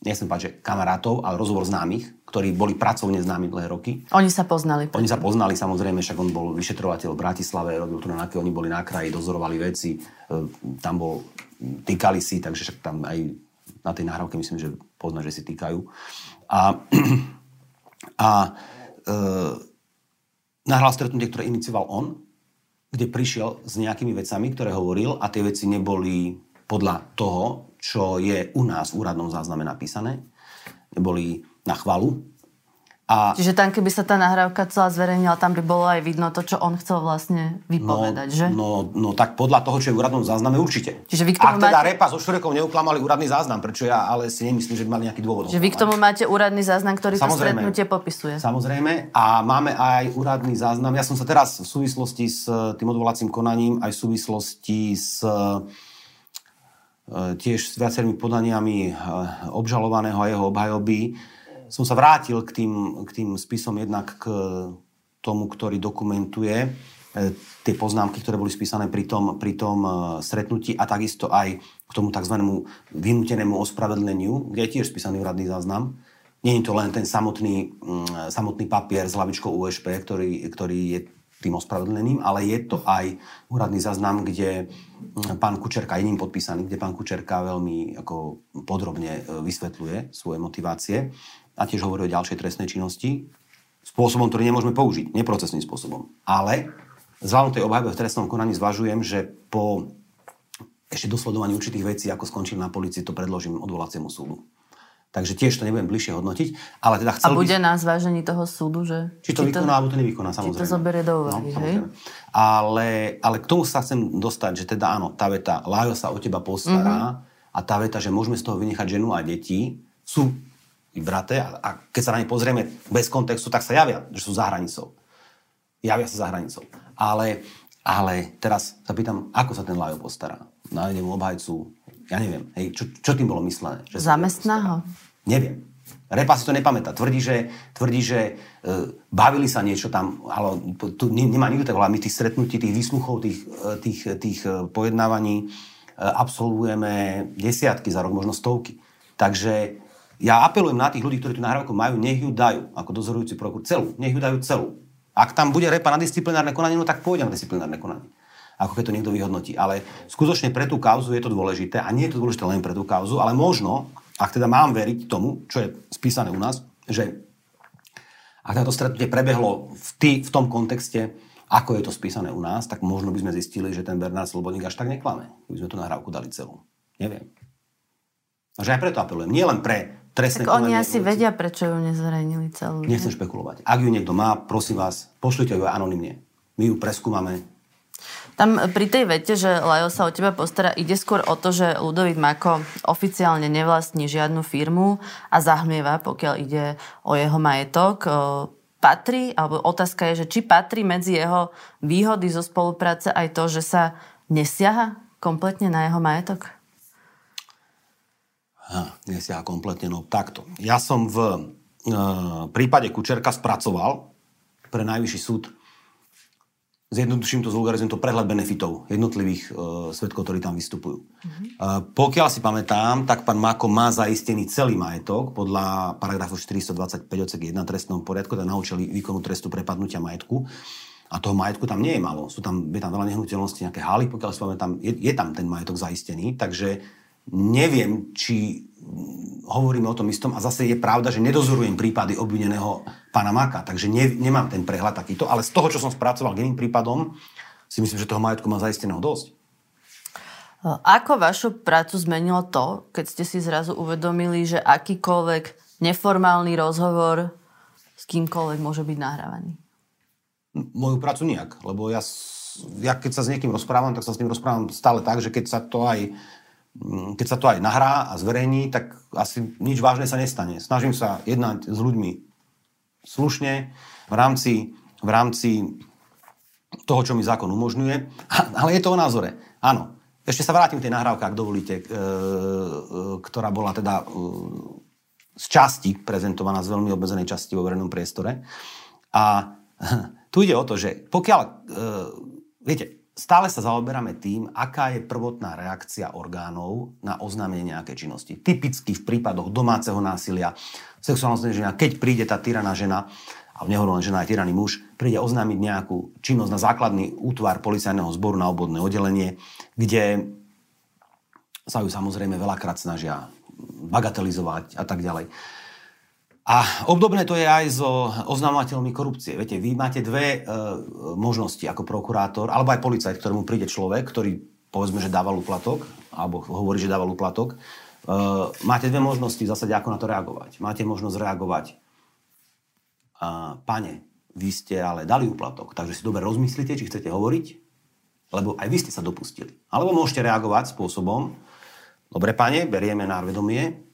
B: nechcem povedať, že kamarátov, ale rozhovor známych, ktorí boli pracovne známi dlhé roky.
A: Oni sa poznali.
B: Oni sa poznali, samozrejme, však on bol vyšetrovateľ v Bratislave, robil tu na oni boli na kraji, dozorovali veci, e, tam bol, týkali si, takže však tam aj na tej nahrávke myslím, že pozná, že si týkajú. A, a e, nahral stretnutie, ktoré inicioval on, kde prišiel s nejakými vecami, ktoré hovoril a tie veci neboli podľa toho, čo je u nás v úradnom zázname napísané. Boli na chvalu
A: A... Čiže tam, keby sa tá nahrávka celá zverejnila, tam by bolo aj vidno to, čo on chcel vlastne vypovedať,
B: no,
A: že?
B: No, no tak podľa toho, čo je v úradnom zázname, určite.
A: Čiže vy k tomu
B: Ak teda
A: máte...
B: Repa so Šurekom neuklamali úradný záznam, prečo ja ale si nemyslím, že by mali nejaký dôvod.
A: Že vy k tomu máte úradný záznam, ktorý Samozrejme. to stretnutie popisuje.
B: Samozrejme. A máme aj úradný záznam. Ja som sa teraz v súvislosti s tým odvolacím konaním, aj v súvislosti s tiež s viacerými podaniami e, obžalovaného a jeho obhajoby som sa vrátil k tým, k tým spisom jednak k tomu, ktorý dokumentuje e, tie poznámky, ktoré boli spísané pri tom, pri tom stretnutí a takisto aj k tomu tzv. vynútenému ospravedlneniu, kde je tiež spísaný úradný záznam. Nie je to len ten samotný, mm, samotný papier s hlavičkou USP, ktorý, ktorý je tým ospravedlením, ale je to aj úradný záznam, kde mm, pán Kučerka, jedným podpísaný, kde pán Kučerka veľmi ako podrobne e, vysvetľuje svoje motivácie a tiež hovorí o ďalšej trestnej činnosti spôsobom, ktorý nemôžeme použiť, neprocesným spôsobom. Ale vzhľadom tej obhajobe v trestnom konaní zvažujem, že po ešte dosledovaní určitých vecí, ako skončil na policii, to predložím odvolaciemu súdu. Takže tiež to nebudem bližšie hodnotiť. Ale teda chcel
A: a bude
B: by...
A: na zvážení toho súdu, že...
B: Či to či vykoná, to, alebo to nevykoná, samozrejme.
A: Či to zoberie do úvahy, no, hej?
B: Ale, ale k tomu sa chcem dostať, že teda áno, tá veta, Lájo sa o teba postará mm-hmm. a tá veta, že môžeme z toho vynechať ženu a deti, sú vybraté a, a keď sa na ne pozrieme bez kontextu, tak sa javia, že sú za hranicou. Javia sa za hranicou. Ale, ale teraz sa pýtam, ako sa ten Lájo postará? Nájde mu obhajcu, ja neviem, hej, čo, čo tým bolo myslené?
A: Že Zamestná ho?
B: Neviem. Repa si to nepamätá. Tvrdí, že, tvrdí, že e, bavili sa niečo tam, ale tu nemá nikto tak my tých stretnutí, tých výsluchov, tých, e, tých, tých e, pojednávaní e, absolvujeme desiatky za rok, možno stovky. Takže ja apelujem na tých ľudí, ktorí tu nahrávku majú, nech ju dajú ako dozorujúci prokurátor. Celú, nech ju dajú celú. Ak tam bude repa na disciplinárne konanie, no tak pôjdem na disciplinárne konanie ako keď to niekto vyhodnotí. Ale skutočne pre tú kauzu je to dôležité a nie je to dôležité len pre tú kauzu, ale možno, ak teda mám veriť tomu, čo je spísané u nás, že ak táto stretnutie prebehlo v, tý, v tom kontexte, ako je to spísané u nás, tak možno by sme zistili, že ten Bernard Slobodník až tak neklame. Keby sme tú nahrávku dali celú. Neviem. A že aj preto apelujem. Nie len pre trestné
A: Tak oni asi vedia, prečo ju nezverejnili celú.
B: Nechcem špekulovať. Ak ju niekto má, prosím vás, pošlite ju aj anonimne. My ju preskúmame,
A: tam pri tej vete, že Lajo sa o teba postará, ide skôr o to, že Ludovít Mako oficiálne nevlastní žiadnu firmu a zahmieva, pokiaľ ide o jeho majetok. Patrí, alebo otázka je, že či patrí medzi jeho výhody zo spolupráce aj to, že sa nesiaha kompletne na jeho majetok?
B: Ha, nesiaha kompletne, no takto. Ja som v e, prípade Kučerka spracoval pre najvyšší súd zjednoduším to, zvulgarizujem to, prehľad benefitov jednotlivých uh, svetkov, ktorí tam vystupujú. Mm-hmm. Uh, pokiaľ si pamätám, tak pán Mako má zaistený celý majetok podľa paragrafu 425 odsek 1 trestnom poriadku, teda na účely výkonu trestu prepadnutia majetku. A toho majetku tam nie je malo. Sú tam, je tam veľa nehnuteľností, nejaké haly, pokiaľ si pamätám, je, je tam ten majetok zaistený, takže neviem, či hovoríme o tom istom a zase je pravda, že nedozorujem prípady obvineného pána Maka, takže ne, nemám ten prehľad takýto, ale z toho, čo som spracoval k iným prípadom, si myslím, že toho majetku má zaisteného dosť.
A: Ako vašu prácu zmenilo to, keď ste si zrazu uvedomili, že akýkoľvek neformálny rozhovor s kýmkoľvek môže byť nahrávaný?
B: Moju prácu nejak, lebo ja, ja keď sa s niekým rozprávam, tak sa s ním rozprávam stále tak, že keď sa to aj keď sa to aj nahrá a zverejní, tak asi nič vážne sa nestane. Snažím sa jednať s ľuďmi slušne, v rámci, v rámci toho, čo mi zákon umožňuje, ale je to o názore. Áno. Ešte sa vrátim k tej nahrávke, ak dovolíte, e, e, ktorá bola teda e, z časti prezentovaná, z veľmi obmedzenej časti vo verejnom priestore. A tu ide o to, že pokiaľ, viete, stále sa zaoberáme tým, aká je prvotná reakcia orgánov na oznámenie nejakej činnosti. Typicky v prípadoch domáceho násilia, sexuálneho zneuženia, keď príde tá tyraná žena, a nehovorím len žena, aj tyraný muž, príde oznámiť nejakú činnosť na základný útvar policajného zboru na obvodné oddelenie, kde sa ju samozrejme veľakrát snažia bagatelizovať a tak ďalej. A obdobné to je aj so oznamovateľmi korupcie. Viete, vy máte dve e, možnosti ako prokurátor, alebo aj policajt, ktorému príde človek, ktorý povedzme, že dáva úplatok, alebo hovorí, že dáva úplatok. E, máte dve možnosti v zásade, ako na to reagovať. Máte možnosť reagovať pane, vy ste ale dali úplatok, takže si dobre rozmyslíte, či chcete hovoriť, lebo aj vy ste sa dopustili. Alebo môžete reagovať spôsobom, dobre pane, berieme na vedomie,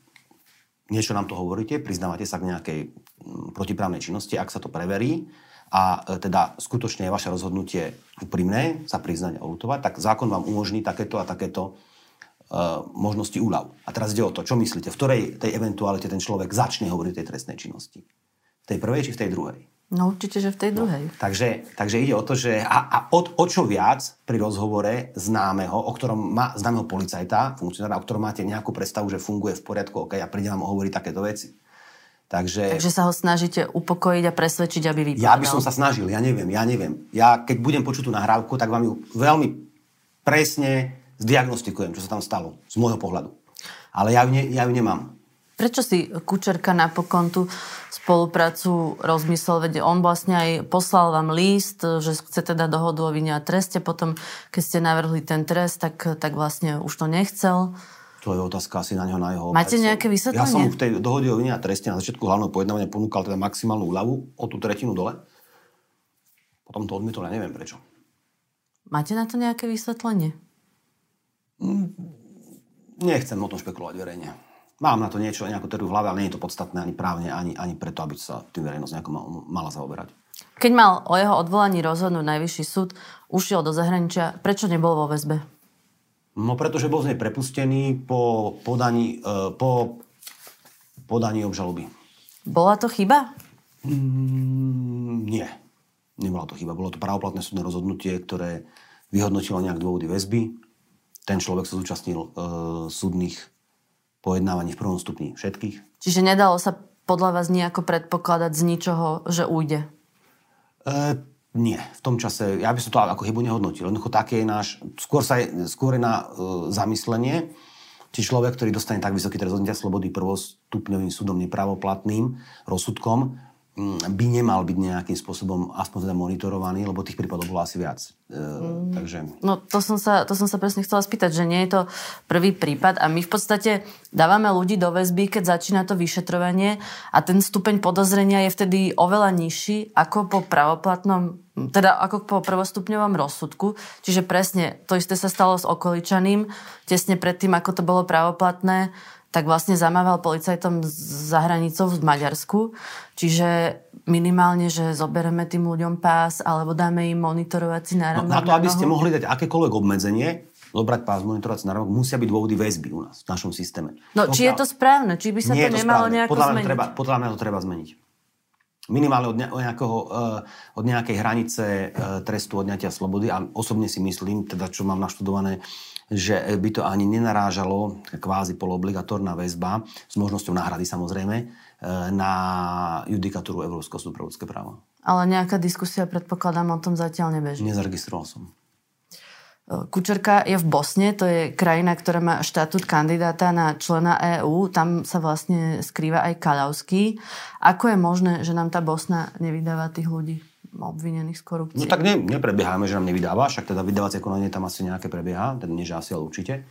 B: niečo nám to hovoríte, priznávate sa k nejakej protiprávnej činnosti, ak sa to preverí a e, teda skutočne je vaše rozhodnutie úprimné, sa priznať a olutovať, tak zákon vám umožní takéto a takéto uh, možnosti úľav. A teraz ide o to, čo myslíte, v ktorej tej eventualite ten človek začne hovoriť o tej trestnej činnosti. V tej prvej či v tej druhej?
A: No určite, že v tej no, druhej.
B: No, takže, takže ide o to, že a, a o, o čo viac pri rozhovore známeho, o ktorom má známeho policajta, funkcionára, o ktorom máte nejakú predstavu, že funguje v poriadku, ok, a príde vám hovoriť takéto veci Takže,
A: Takže sa ho snažíte upokojiť a presvedčiť, aby vypovedal.
B: Ja by som sa snažil, ja neviem, ja neviem. Ja keď budem počuť tú nahrávku, tak vám ju veľmi presne zdiagnostikujem, čo sa tam stalo, z môjho pohľadu. Ale ja ju, ne, ja ju nemám.
A: Prečo si Kučerka napokon tú spoluprácu rozmyslel? Veď on vlastne aj poslal vám list, že chce teda dohodu o vine a treste. Potom, keď ste navrhli ten trest, tak, tak vlastne už to nechcel.
B: To je otázka asi na neho, na jeho
A: Máte nejaké vysvetlenie?
B: Ja som mu v tej dohode o vine a treste na začiatku hlavného pojednávania ponúkal teda maximálnu úľavu o tú tretinu dole. Potom to odmietol, ja neviem prečo.
A: Máte na to nejaké vysvetlenie?
B: Mm, nechcem o tom špekulovať verejne. Mám na to niečo, nejakú teóriu v hlave, ale nie je to podstatné ani právne, ani, ani preto, aby sa tým verejnosť nejako mala zaoberať.
A: Keď mal o jeho odvolaní rozhodnúť Najvyšší súd, ušiel do zahraničia, prečo nebol vo väzbe?
B: No pretože bol z nej prepustený po podaní, uh, po podaní obžaloby.
A: Bola to chyba?
B: Mm, nie. Nebola to chyba. Bolo to právoplatné súdne rozhodnutie, ktoré vyhodnotilo nejak dôvody väzby. Ten človek sa zúčastnil uh, súdnych pojednávaní v prvom stupni všetkých.
A: Čiže nedalo sa podľa vás nejako predpokladať z ničoho, že ujde?
B: Uh, nie, v tom čase, ja by som to ako chybu nehodnotil. Jednoducho taký je náš, skôr, sa je, skôr je na uh, zamyslenie, či človek, ktorý dostane tak vysoký trest odňatia slobody prvostupňovým súdom nepravoplatným rozsudkom, by nemal byť nejakým spôsobom aspoň teda monitorovaný, lebo tých prípadov bolo asi viac. E, mm. takže...
A: No to som, sa, to som sa presne chcela spýtať, že nie je to prvý prípad a my v podstate dávame ľudí do väzby, keď začína to vyšetrovanie a ten stupeň podozrenia je vtedy oveľa nižší ako po pravoplatnom, teda ako po prvostupňovom rozsudku. Čiže presne to isté sa stalo s okoličaným, tesne predtým, ako to bolo pravoplatné tak vlastne zamával policajtom za hranicou v Maďarsku. Čiže minimálne, že zobereme tým ľuďom pás alebo dáme im monitorovací náramok.
B: No, na to, aby ste mohli dať akékoľvek obmedzenie, zobrať pás, monitorovací náramok, musia byť dôvody väzby u nás, v našom systéme.
A: No, Pokiaľ... či je to správne? Či by sa to, to nemalo nejako
B: podľa
A: zmeniť?
B: Treba, podľa mňa to treba zmeniť. Minimálne od, nejakého, uh, od nejakej hranice uh, trestu odňatia slobody a osobne si myslím, teda čo mám naštudované, že by to ani nenarážalo, kvázi polobligatórna väzba, s možnosťou náhrady samozrejme, e, na judikatúru Európskeho súdu pre ľudské práva.
A: Ale nejaká diskusia, predpokladám, o tom zatiaľ nebeží.
B: Nezaregistroval som.
A: E, Kučerka je v Bosne, to je krajina, ktorá má štatút kandidáta na člena EÚ. Tam sa vlastne skrýva aj Kalavský. Ako je možné, že nám tá Bosna nevydáva tých ľudí? Obvinených z korupcie.
B: No tak ne, neprebiehame, že nám nevydáva, však teda vydávacie konanie tam asi nejaké prebieha, teda nie, že asi, ale určite.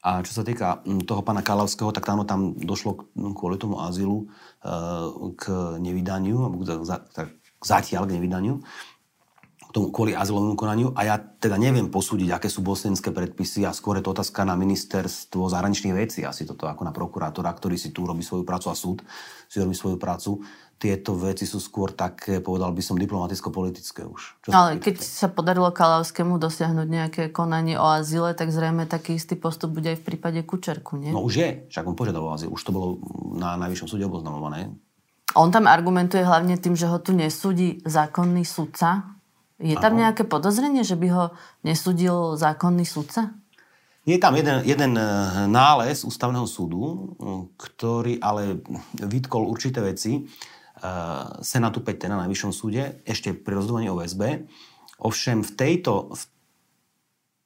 B: A čo sa týka toho pána Kalavského, tak tam, tam došlo kvôli tomu azylu e, k nevydaniu, k zatiaľ k nevydaniu, k tomu kvôli azylovému konaniu. A ja teda neviem posúdiť, aké sú bosenské predpisy a skôr je to otázka na ministerstvo zahraničných vecí, asi toto ako na prokurátora, ktorý si tu robí svoju prácu a súd si robí svoju prácu tieto veci sú skôr také, povedal by som, diplomaticko-politické už.
A: Čo Ale keď sa podarilo Kalavskému dosiahnuť nejaké konanie o azyle, tak zrejme taký istý postup bude aj v prípade Kučerku, nie?
B: No už je, však on požiadal o azyl, už to bolo na najvyššom súde oboznamované.
A: On tam argumentuje hlavne tým, že ho tu nesúdi zákonný sudca. Je tam Aho. nejaké podozrenie, že by ho nesúdil zákonný sudca?
B: Je tam jeden, jeden eh, nález ústavného súdu, ktorý ale vytkol určité veci Eh, Senátu 5 na Najvyššom súde ešte pri rozhodovaní o VSB. Ovšem v tejto, v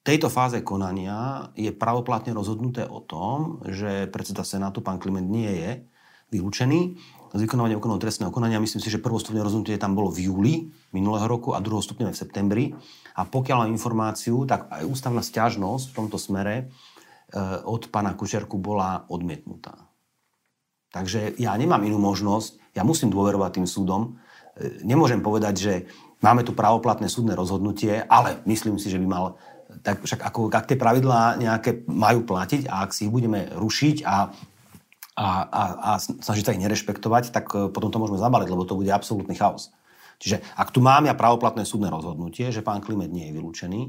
B: tejto fáze konania je pravoplatne rozhodnuté o tom, že predseda Senátu, pán Kliment, nie je vylúčený z vykonávania úkonov trestného konania. Myslím si, že prvostupné rozhodnutie tam bolo v júli minulého roku a druhostupné v septembri. A pokiaľ mám informáciu, tak aj ústavná stiažnosť v tomto smere eh, od pána Kučerku bola odmietnutá. Takže ja nemám inú možnosť, ja musím dôverovať tým súdom, nemôžem povedať, že máme tu právoplatné súdne rozhodnutie, ale myslím si, že by mal tak však ako, ak tie pravidlá nejaké majú platiť a ak si ich budeme rušiť a, a, a, a snažiť sa ich nerešpektovať, tak e, potom to môžeme zabaliť, lebo to bude absolútny chaos. Čiže ak tu mám ja právoplatné súdne rozhodnutie, že pán Klimet nie je vylúčený,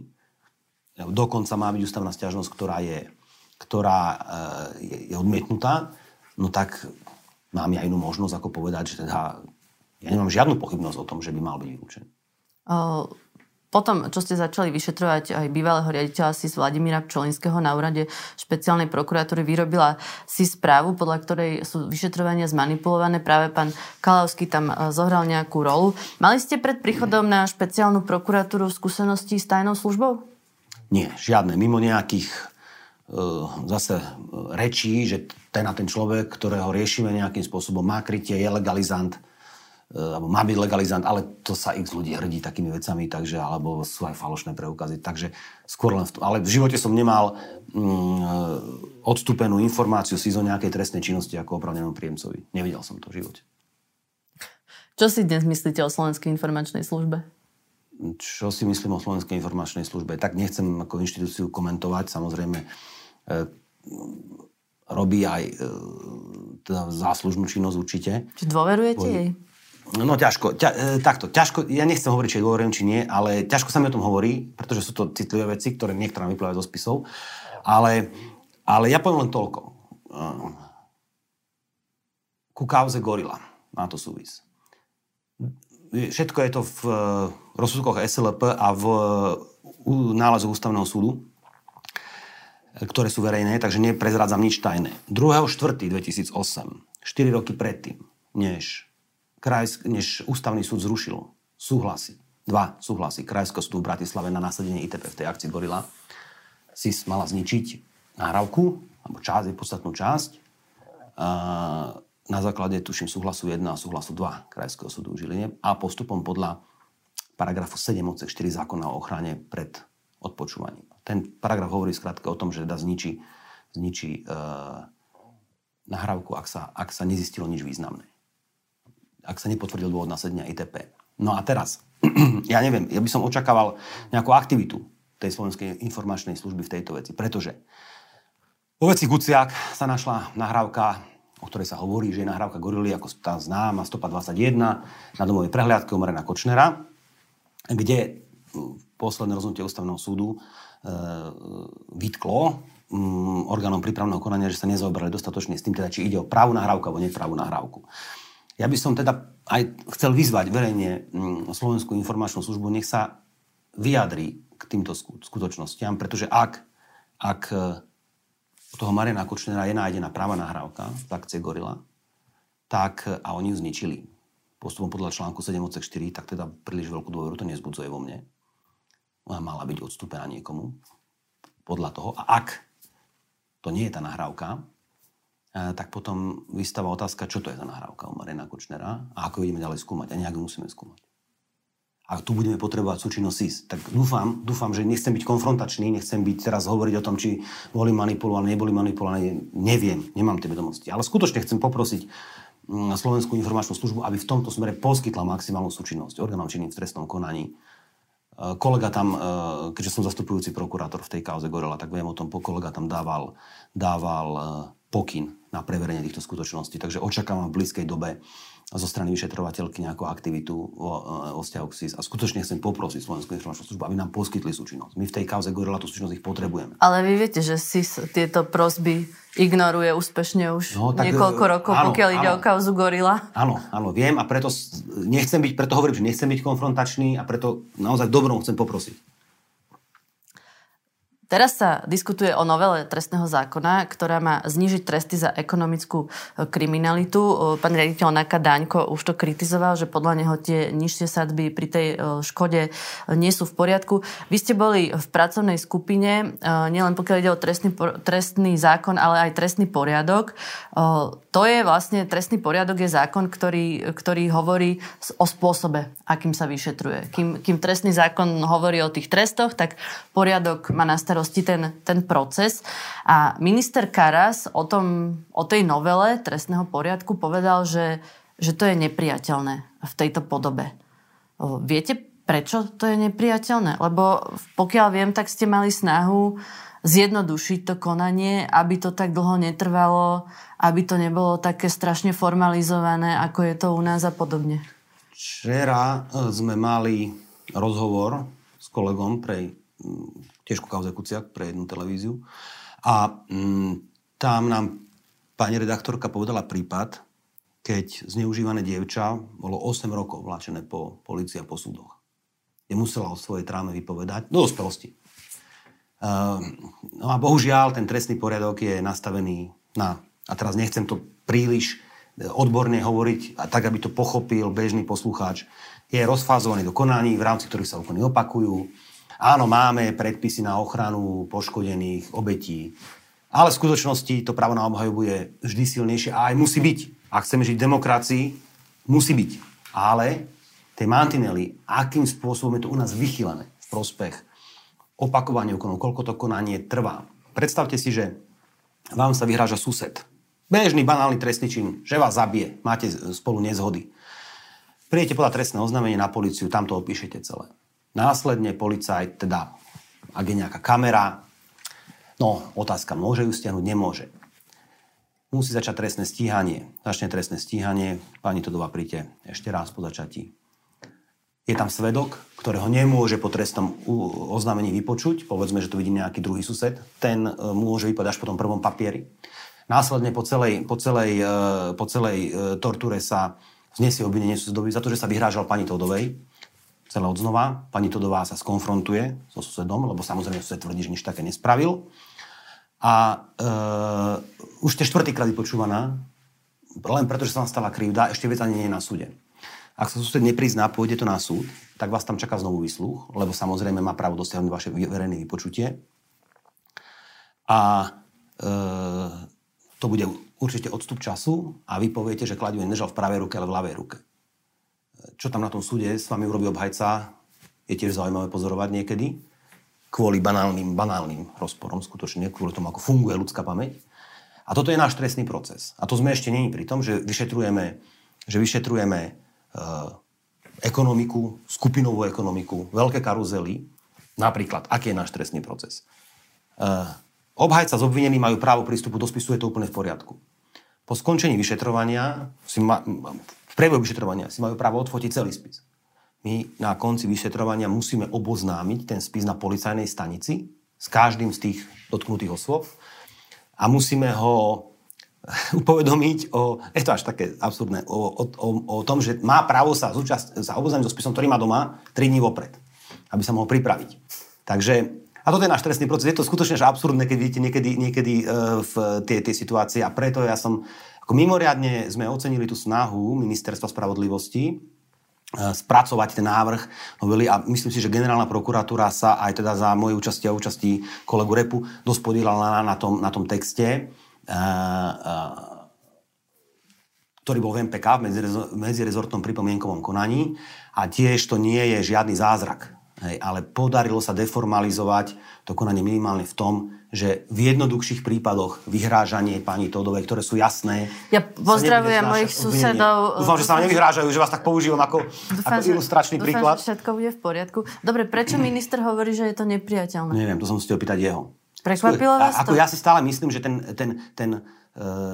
B: dokonca má byť ústavná stiažnosť, ktorá je, ktorá e, je odmietnutá, no tak mám ja inú možnosť, ako povedať, že teda ja nemám žiadnu pochybnosť o tom, že by mal byť vylúčený.
A: Potom, čo ste začali vyšetrovať aj bývalého riaditeľa SIS Vladimíra Pčolinského na úrade špeciálnej prokuratúry, vyrobila si správu, podľa ktorej sú vyšetrovania zmanipulované. Práve pán Kalavský tam e, zohral nejakú rolu. Mali ste pred príchodom na špeciálnu prokuratúru skúsenosti s tajnou službou?
B: Nie, žiadne. Mimo nejakých uh, zase e, rečí, že ten a ten človek, ktorého riešime nejakým spôsobom, má krytie, je legalizant, E, alebo má byť legalizant, ale to sa x ľudí hrdí takými vecami, takže, alebo sú aj falošné preukazy. Takže skôr len v tom. Ale v živote som nemal mm, odstúpenú informáciu si zo nejakej trestnej činnosti ako opravnenom príjemcovi. Nevidel som to v živote.
A: Čo si dnes myslíte o Slovenskej informačnej službe?
B: Čo si myslím o Slovenskej informačnej službe? Tak nechcem ako inštitúciu komentovať. Samozrejme, e, robí aj e, teda záslužnú činnosť určite.
A: Či dôverujete jej?
B: No ťažko, ťa, e, takto, ťažko, ja nechcem hovoriť, či dôverujem, či nie, ale ťažko sa mi o tom hovorí, pretože sú to citlivé veci, ktoré niektoré vyplávajú zo spisov, ale, ale ja poviem len toľko. E, ku kauze Gorila má to súvis. Všetko je to v e, rozsudkoch SLP a v nálezu ústavného súdu, ktoré sú verejné, takže neprezrádzam nič tajné. 2.4.2008, 4 roky predtým, než krajsk, než ústavný súd zrušil súhlasy, dva súhlasy Krajského súdu v Bratislave na následenie ITP v tej akcii Gorila, SIS mala zničiť náhrávku, alebo časť, podstatnú časť, na základe, tuším, súhlasu 1 a súhlasu 2 Krajského súdu v Žiline a postupom podľa paragrafu 7 odsek 4 zákona o ochrane pred odpočúvaním. Ten paragraf hovorí skrátka o tom, že teda zničí, zničí e, nahrávku, ak sa, ak sa nezistilo nič významné ak sa nepotvrdil dôvod nasadenia ITP. No a teraz, ja neviem, ja by som očakával nejakú aktivitu tej slovenskej informačnej služby v tejto veci, pretože po veci Guciak sa našla nahrávka, o ktorej sa hovorí, že je nahrávka Gorily, ako tá známa stopa 21 na domovej prehliadke Marena Kočnera, kde posledné rozhodnutie ústavného súdu vytklo mm, orgánom prípravného konania, že sa nezaoberali dostatočne s tým, teda, či ide o pravú nahrávku alebo nepravú nahrávku. Ja by som teda aj chcel vyzvať verejne mm, Slovenskú informačnú službu, nech sa vyjadri k týmto skutočnostiam, pretože ak, ak e, toho Mariana Kočnera je nájdená práva nahrávka z akcie Gorila, tak e, a oni ju zničili postupom podľa článku 7 odsek 4, tak teda príliš veľkú dôveru to nezbudzuje vo mne. Ona mala byť odstúpená niekomu podľa toho. A ak to nie je tá nahrávka, tak potom vystáva otázka, čo to je za nahrávka u Marina Kočnera a ako ideme ďalej skúmať a nejak musíme skúmať. A tu budeme potrebovať súčinnosť SIS. Tak dúfam, dúfam, že nechcem byť konfrontačný, nechcem byť teraz hovoriť o tom, či boli manipulované, neboli manipulované, neviem, nemám tie vedomosti. Ale skutočne chcem poprosiť mm, Slovenskú informačnú službu, aby v tomto smere poskytla maximálnu súčinnosť orgánom činným v trestnom konaní. E, kolega tam, e, keďže som zastupujúci prokurátor v tej kauze Gorela, tak viem o tom, kolega tam dával, dával e, pokyn na preverenie týchto skutočností. Takže očakávam v blízkej dobe zo strany vyšetrovateľky nejakú aktivitu vo, vo vzťahu k SIS. A skutočne chcem poprosiť Slovenskú informačnú službu, aby nám poskytli súčinnosť. My v tej kauze Gorila tú súčinnosť ich potrebujeme.
A: Ale vy viete, že SIS tieto prosby ignoruje úspešne už no, tak, niekoľko e, rokov, áno, pokiaľ áno, ide o kauzu Gorila.
B: Áno, áno, viem a preto nechcem byť, preto hovorím, že nechcem byť konfrontačný a preto naozaj dobrom chcem poprosiť.
A: Teraz sa diskutuje o novele trestného zákona, ktorá má znížiť tresty za ekonomickú e, kriminalitu. E, pán riaditeľ Naka Daňko už to kritizoval, že podľa neho tie nižšie sadby pri tej e, škode nie sú v poriadku. Vy ste boli v pracovnej skupine, nielen pokiaľ ide o trestný, trestný zákon, ale aj trestný poriadok. To je vlastne, trestný poriadok je zákon, ktorý, ktorý hovorí o spôsobe, akým sa vyšetruje. Kým, kým trestný zákon hovorí o tých trestoch, tak poriadok má na starosti ten, ten proces. A minister Karas o, tom, o tej novele trestného poriadku povedal, že že to je nepriateľné v tejto podobe. Viete, prečo to je nepriateľné? Lebo pokiaľ viem, tak ste mali snahu zjednodušiť to konanie, aby to tak dlho netrvalo, aby to nebolo také strašne formalizované, ako je to u nás a podobne.
B: Včera e, sme mali rozhovor s kolegom pre tiež ku kauze Kuciak pre jednu televíziu a m, tam nám pani redaktorka povedala prípad, keď zneužívané dievča bolo 8 rokov vláčené po policii a po súdoch. Je musela o svojej tráme vypovedať do dospelosti. Uh, no a bohužiaľ ten trestný poriadok je nastavený na, a teraz nechcem to príliš e, odborne hovoriť, a tak, aby to pochopil bežný poslucháč, je rozfázovaný do konaní, v rámci ktorých sa úkony opakujú. Áno, máme predpisy na ochranu poškodených obetí, ale v skutočnosti to právo na obhajobu je vždy silnejšie a aj musí byť. Ak chceme žiť v demokracii, musí byť. Ale tie mantinely, akým spôsobom je to u nás vychylené v prospech opakovanie úkonov, koľko to konanie trvá. Predstavte si, že vám sa vyhráža sused. Bežný, banálny trestný čin, že vás zabije, máte spolu nezhody. Prijete podať trestné oznámenie na policiu, tam to odpíšete celé. Následne policajt, teda ak je nejaká kamera, No, otázka, môže ju stiahnuť? Nemôže. Musí začať trestné stíhanie. Začne trestné stíhanie, pani Todová príte ešte raz po začatí. Je tam svedok, ktorého nemôže po trestnom oznámení vypočuť, povedzme, že to vidí nejaký druhý sused, ten e, môže vypadať až po tom prvom papieri. Následne po celej, po celej, e, po celej e, tortúre sa znesie obvinenie susedovi za to, že sa vyhrážal pani Todovej celé odznova. Pani Todová sa skonfrontuje so susedom, lebo samozrejme sused tvrdí, že nič také nespravil. A e, už ste štvrtýkrát vypočúvaná, len preto, že sa vám stala krivda, ešte vec ani nie je na súde. Ak sa sused neprizná, pôjde to na súd, tak vás tam čaká znovu vysluch, lebo samozrejme má právo dosiahnuť vaše verejné vypočutie. A e, to bude určite odstup času a vy poviete, že kladiu nežal v pravej ruke, ale v ľavej ruke čo tam na tom súde s vami urobí obhajca, je tiež zaujímavé pozorovať niekedy. Kvôli banálnym, banálnym rozporom, skutočne kvôli tomu, ako funguje ľudská pamäť. A toto je náš trestný proces. A to sme ešte není pri tom, že vyšetrujeme, že vyšetrujeme e, ekonomiku, skupinovú ekonomiku, veľké karuzely. Napríklad, aký je náš trestný proces. E, obhajca s obvineným majú právo prístupu do spisu, je to úplne v poriadku. Po skončení vyšetrovania si ma, v priebehu vyšetrovania si majú právo odfotiť celý spis. My na konci vyšetrovania musíme oboznámiť ten spis na policajnej stanici s každým z tých dotknutých osôb a musíme ho upovedomiť o, je to až také absurdné, o, o, o, o tom, že má právo sa, zúčast, sa oboznámiť so spisom, ktorý má doma 3 dní vopred, aby sa mohol pripraviť. Takže, a toto je náš trestný proces. Je to skutočne že absurdné, keď vidíte niekedy, niekedy uh, v tej, tej situácii a preto ja som ako mimoriadne sme ocenili tú snahu Ministerstva spravodlivosti eh, spracovať ten návrh novely a myslím si, že generálna prokuratúra sa aj teda za moje účasti a účasti kolegu Repu dosť podielala na tom, na tom texte, eh, eh, ktorý bol v MPK, v medzirezortnom pripomienkovom konaní a tiež to nie je žiadny zázrak. Hej, ale podarilo sa deformalizovať to konanie minimálne v tom, že v jednoduchších prípadoch vyhrážanie pani Todovej, ktoré sú jasné...
A: Ja pozdravujem mojich susedov.
B: Dúfam, že sa vám nevyhrážajú, že vás tak používam ako, dúfam, ako ilustračný
A: dúfam,
B: príklad.
A: Že všetko bude v poriadku. Dobre, prečo minister hovorí, že je to nepriateľné?
B: Neviem, to som si opýtať jeho.
A: Prekvapilo vás
B: to? Ako ja si stále myslím, že ten, ten, ten e,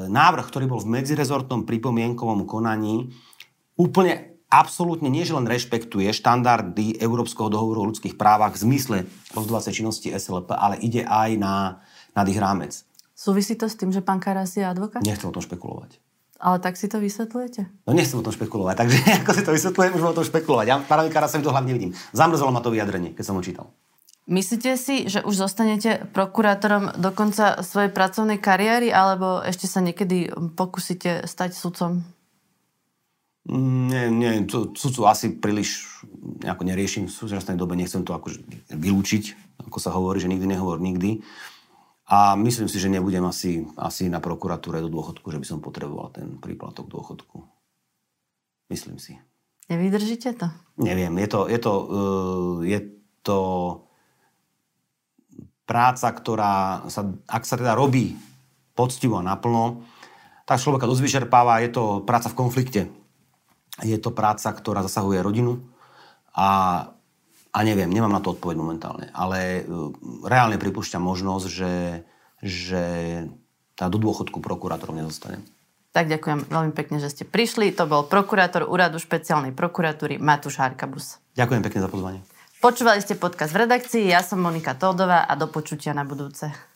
B: návrh, ktorý bol v medzirezortnom pripomienkovom konaní, úplne absolútne nie, že len rešpektuje štandardy Európskeho dohovoru o ľudských právach v zmysle rozhodovacej činnosti SLP, ale ide aj na, nad ich rámec.
A: Súvisí to s tým, že pán Karas je advokát?
B: Nechcem o tom špekulovať.
A: Ale tak si to vysvetľujete?
B: No nechcem o tom špekulovať, takže ako si to vysvetľujem, môžeme o tom špekulovať. Ja pánovi Karasovi to hlavne vidím. Zamrzelo ma to vyjadrenie, keď som ho čítal.
A: Myslíte si, že už zostanete prokurátorom do konca svojej pracovnej kariéry, alebo ešte sa niekedy pokúsite stať sudcom?
B: Nie, nie, sudcu asi príliš nejako neriešim v súčasnej dobe, nechcem to akože vylúčiť, ako sa hovorí, že nikdy nehovor nikdy. A myslím si, že nebudem asi, asi na prokuratúre do dôchodku, že by som potreboval ten príplatok dôchodku. Myslím si.
A: Nevydržíte to?
B: Neviem, je to, je to, uh, je to práca, ktorá sa, ak sa teda robí poctivo a naplno, tak človeka dosť vyčerpáva, je to práca v konflikte je to práca, ktorá zasahuje rodinu a, a neviem, nemám na to odpoveď momentálne, ale reálne pripúšťam možnosť, že, že tá do dôchodku prokurátorom nezostane.
A: Tak ďakujem veľmi pekne, že ste prišli. To bol prokurátor úradu špeciálnej prokuratúry Matúš Harkabus.
B: Ďakujem pekne za pozvanie.
A: Počúvali ste podcast v redakcii, ja som Monika Toldová a do počutia na budúce.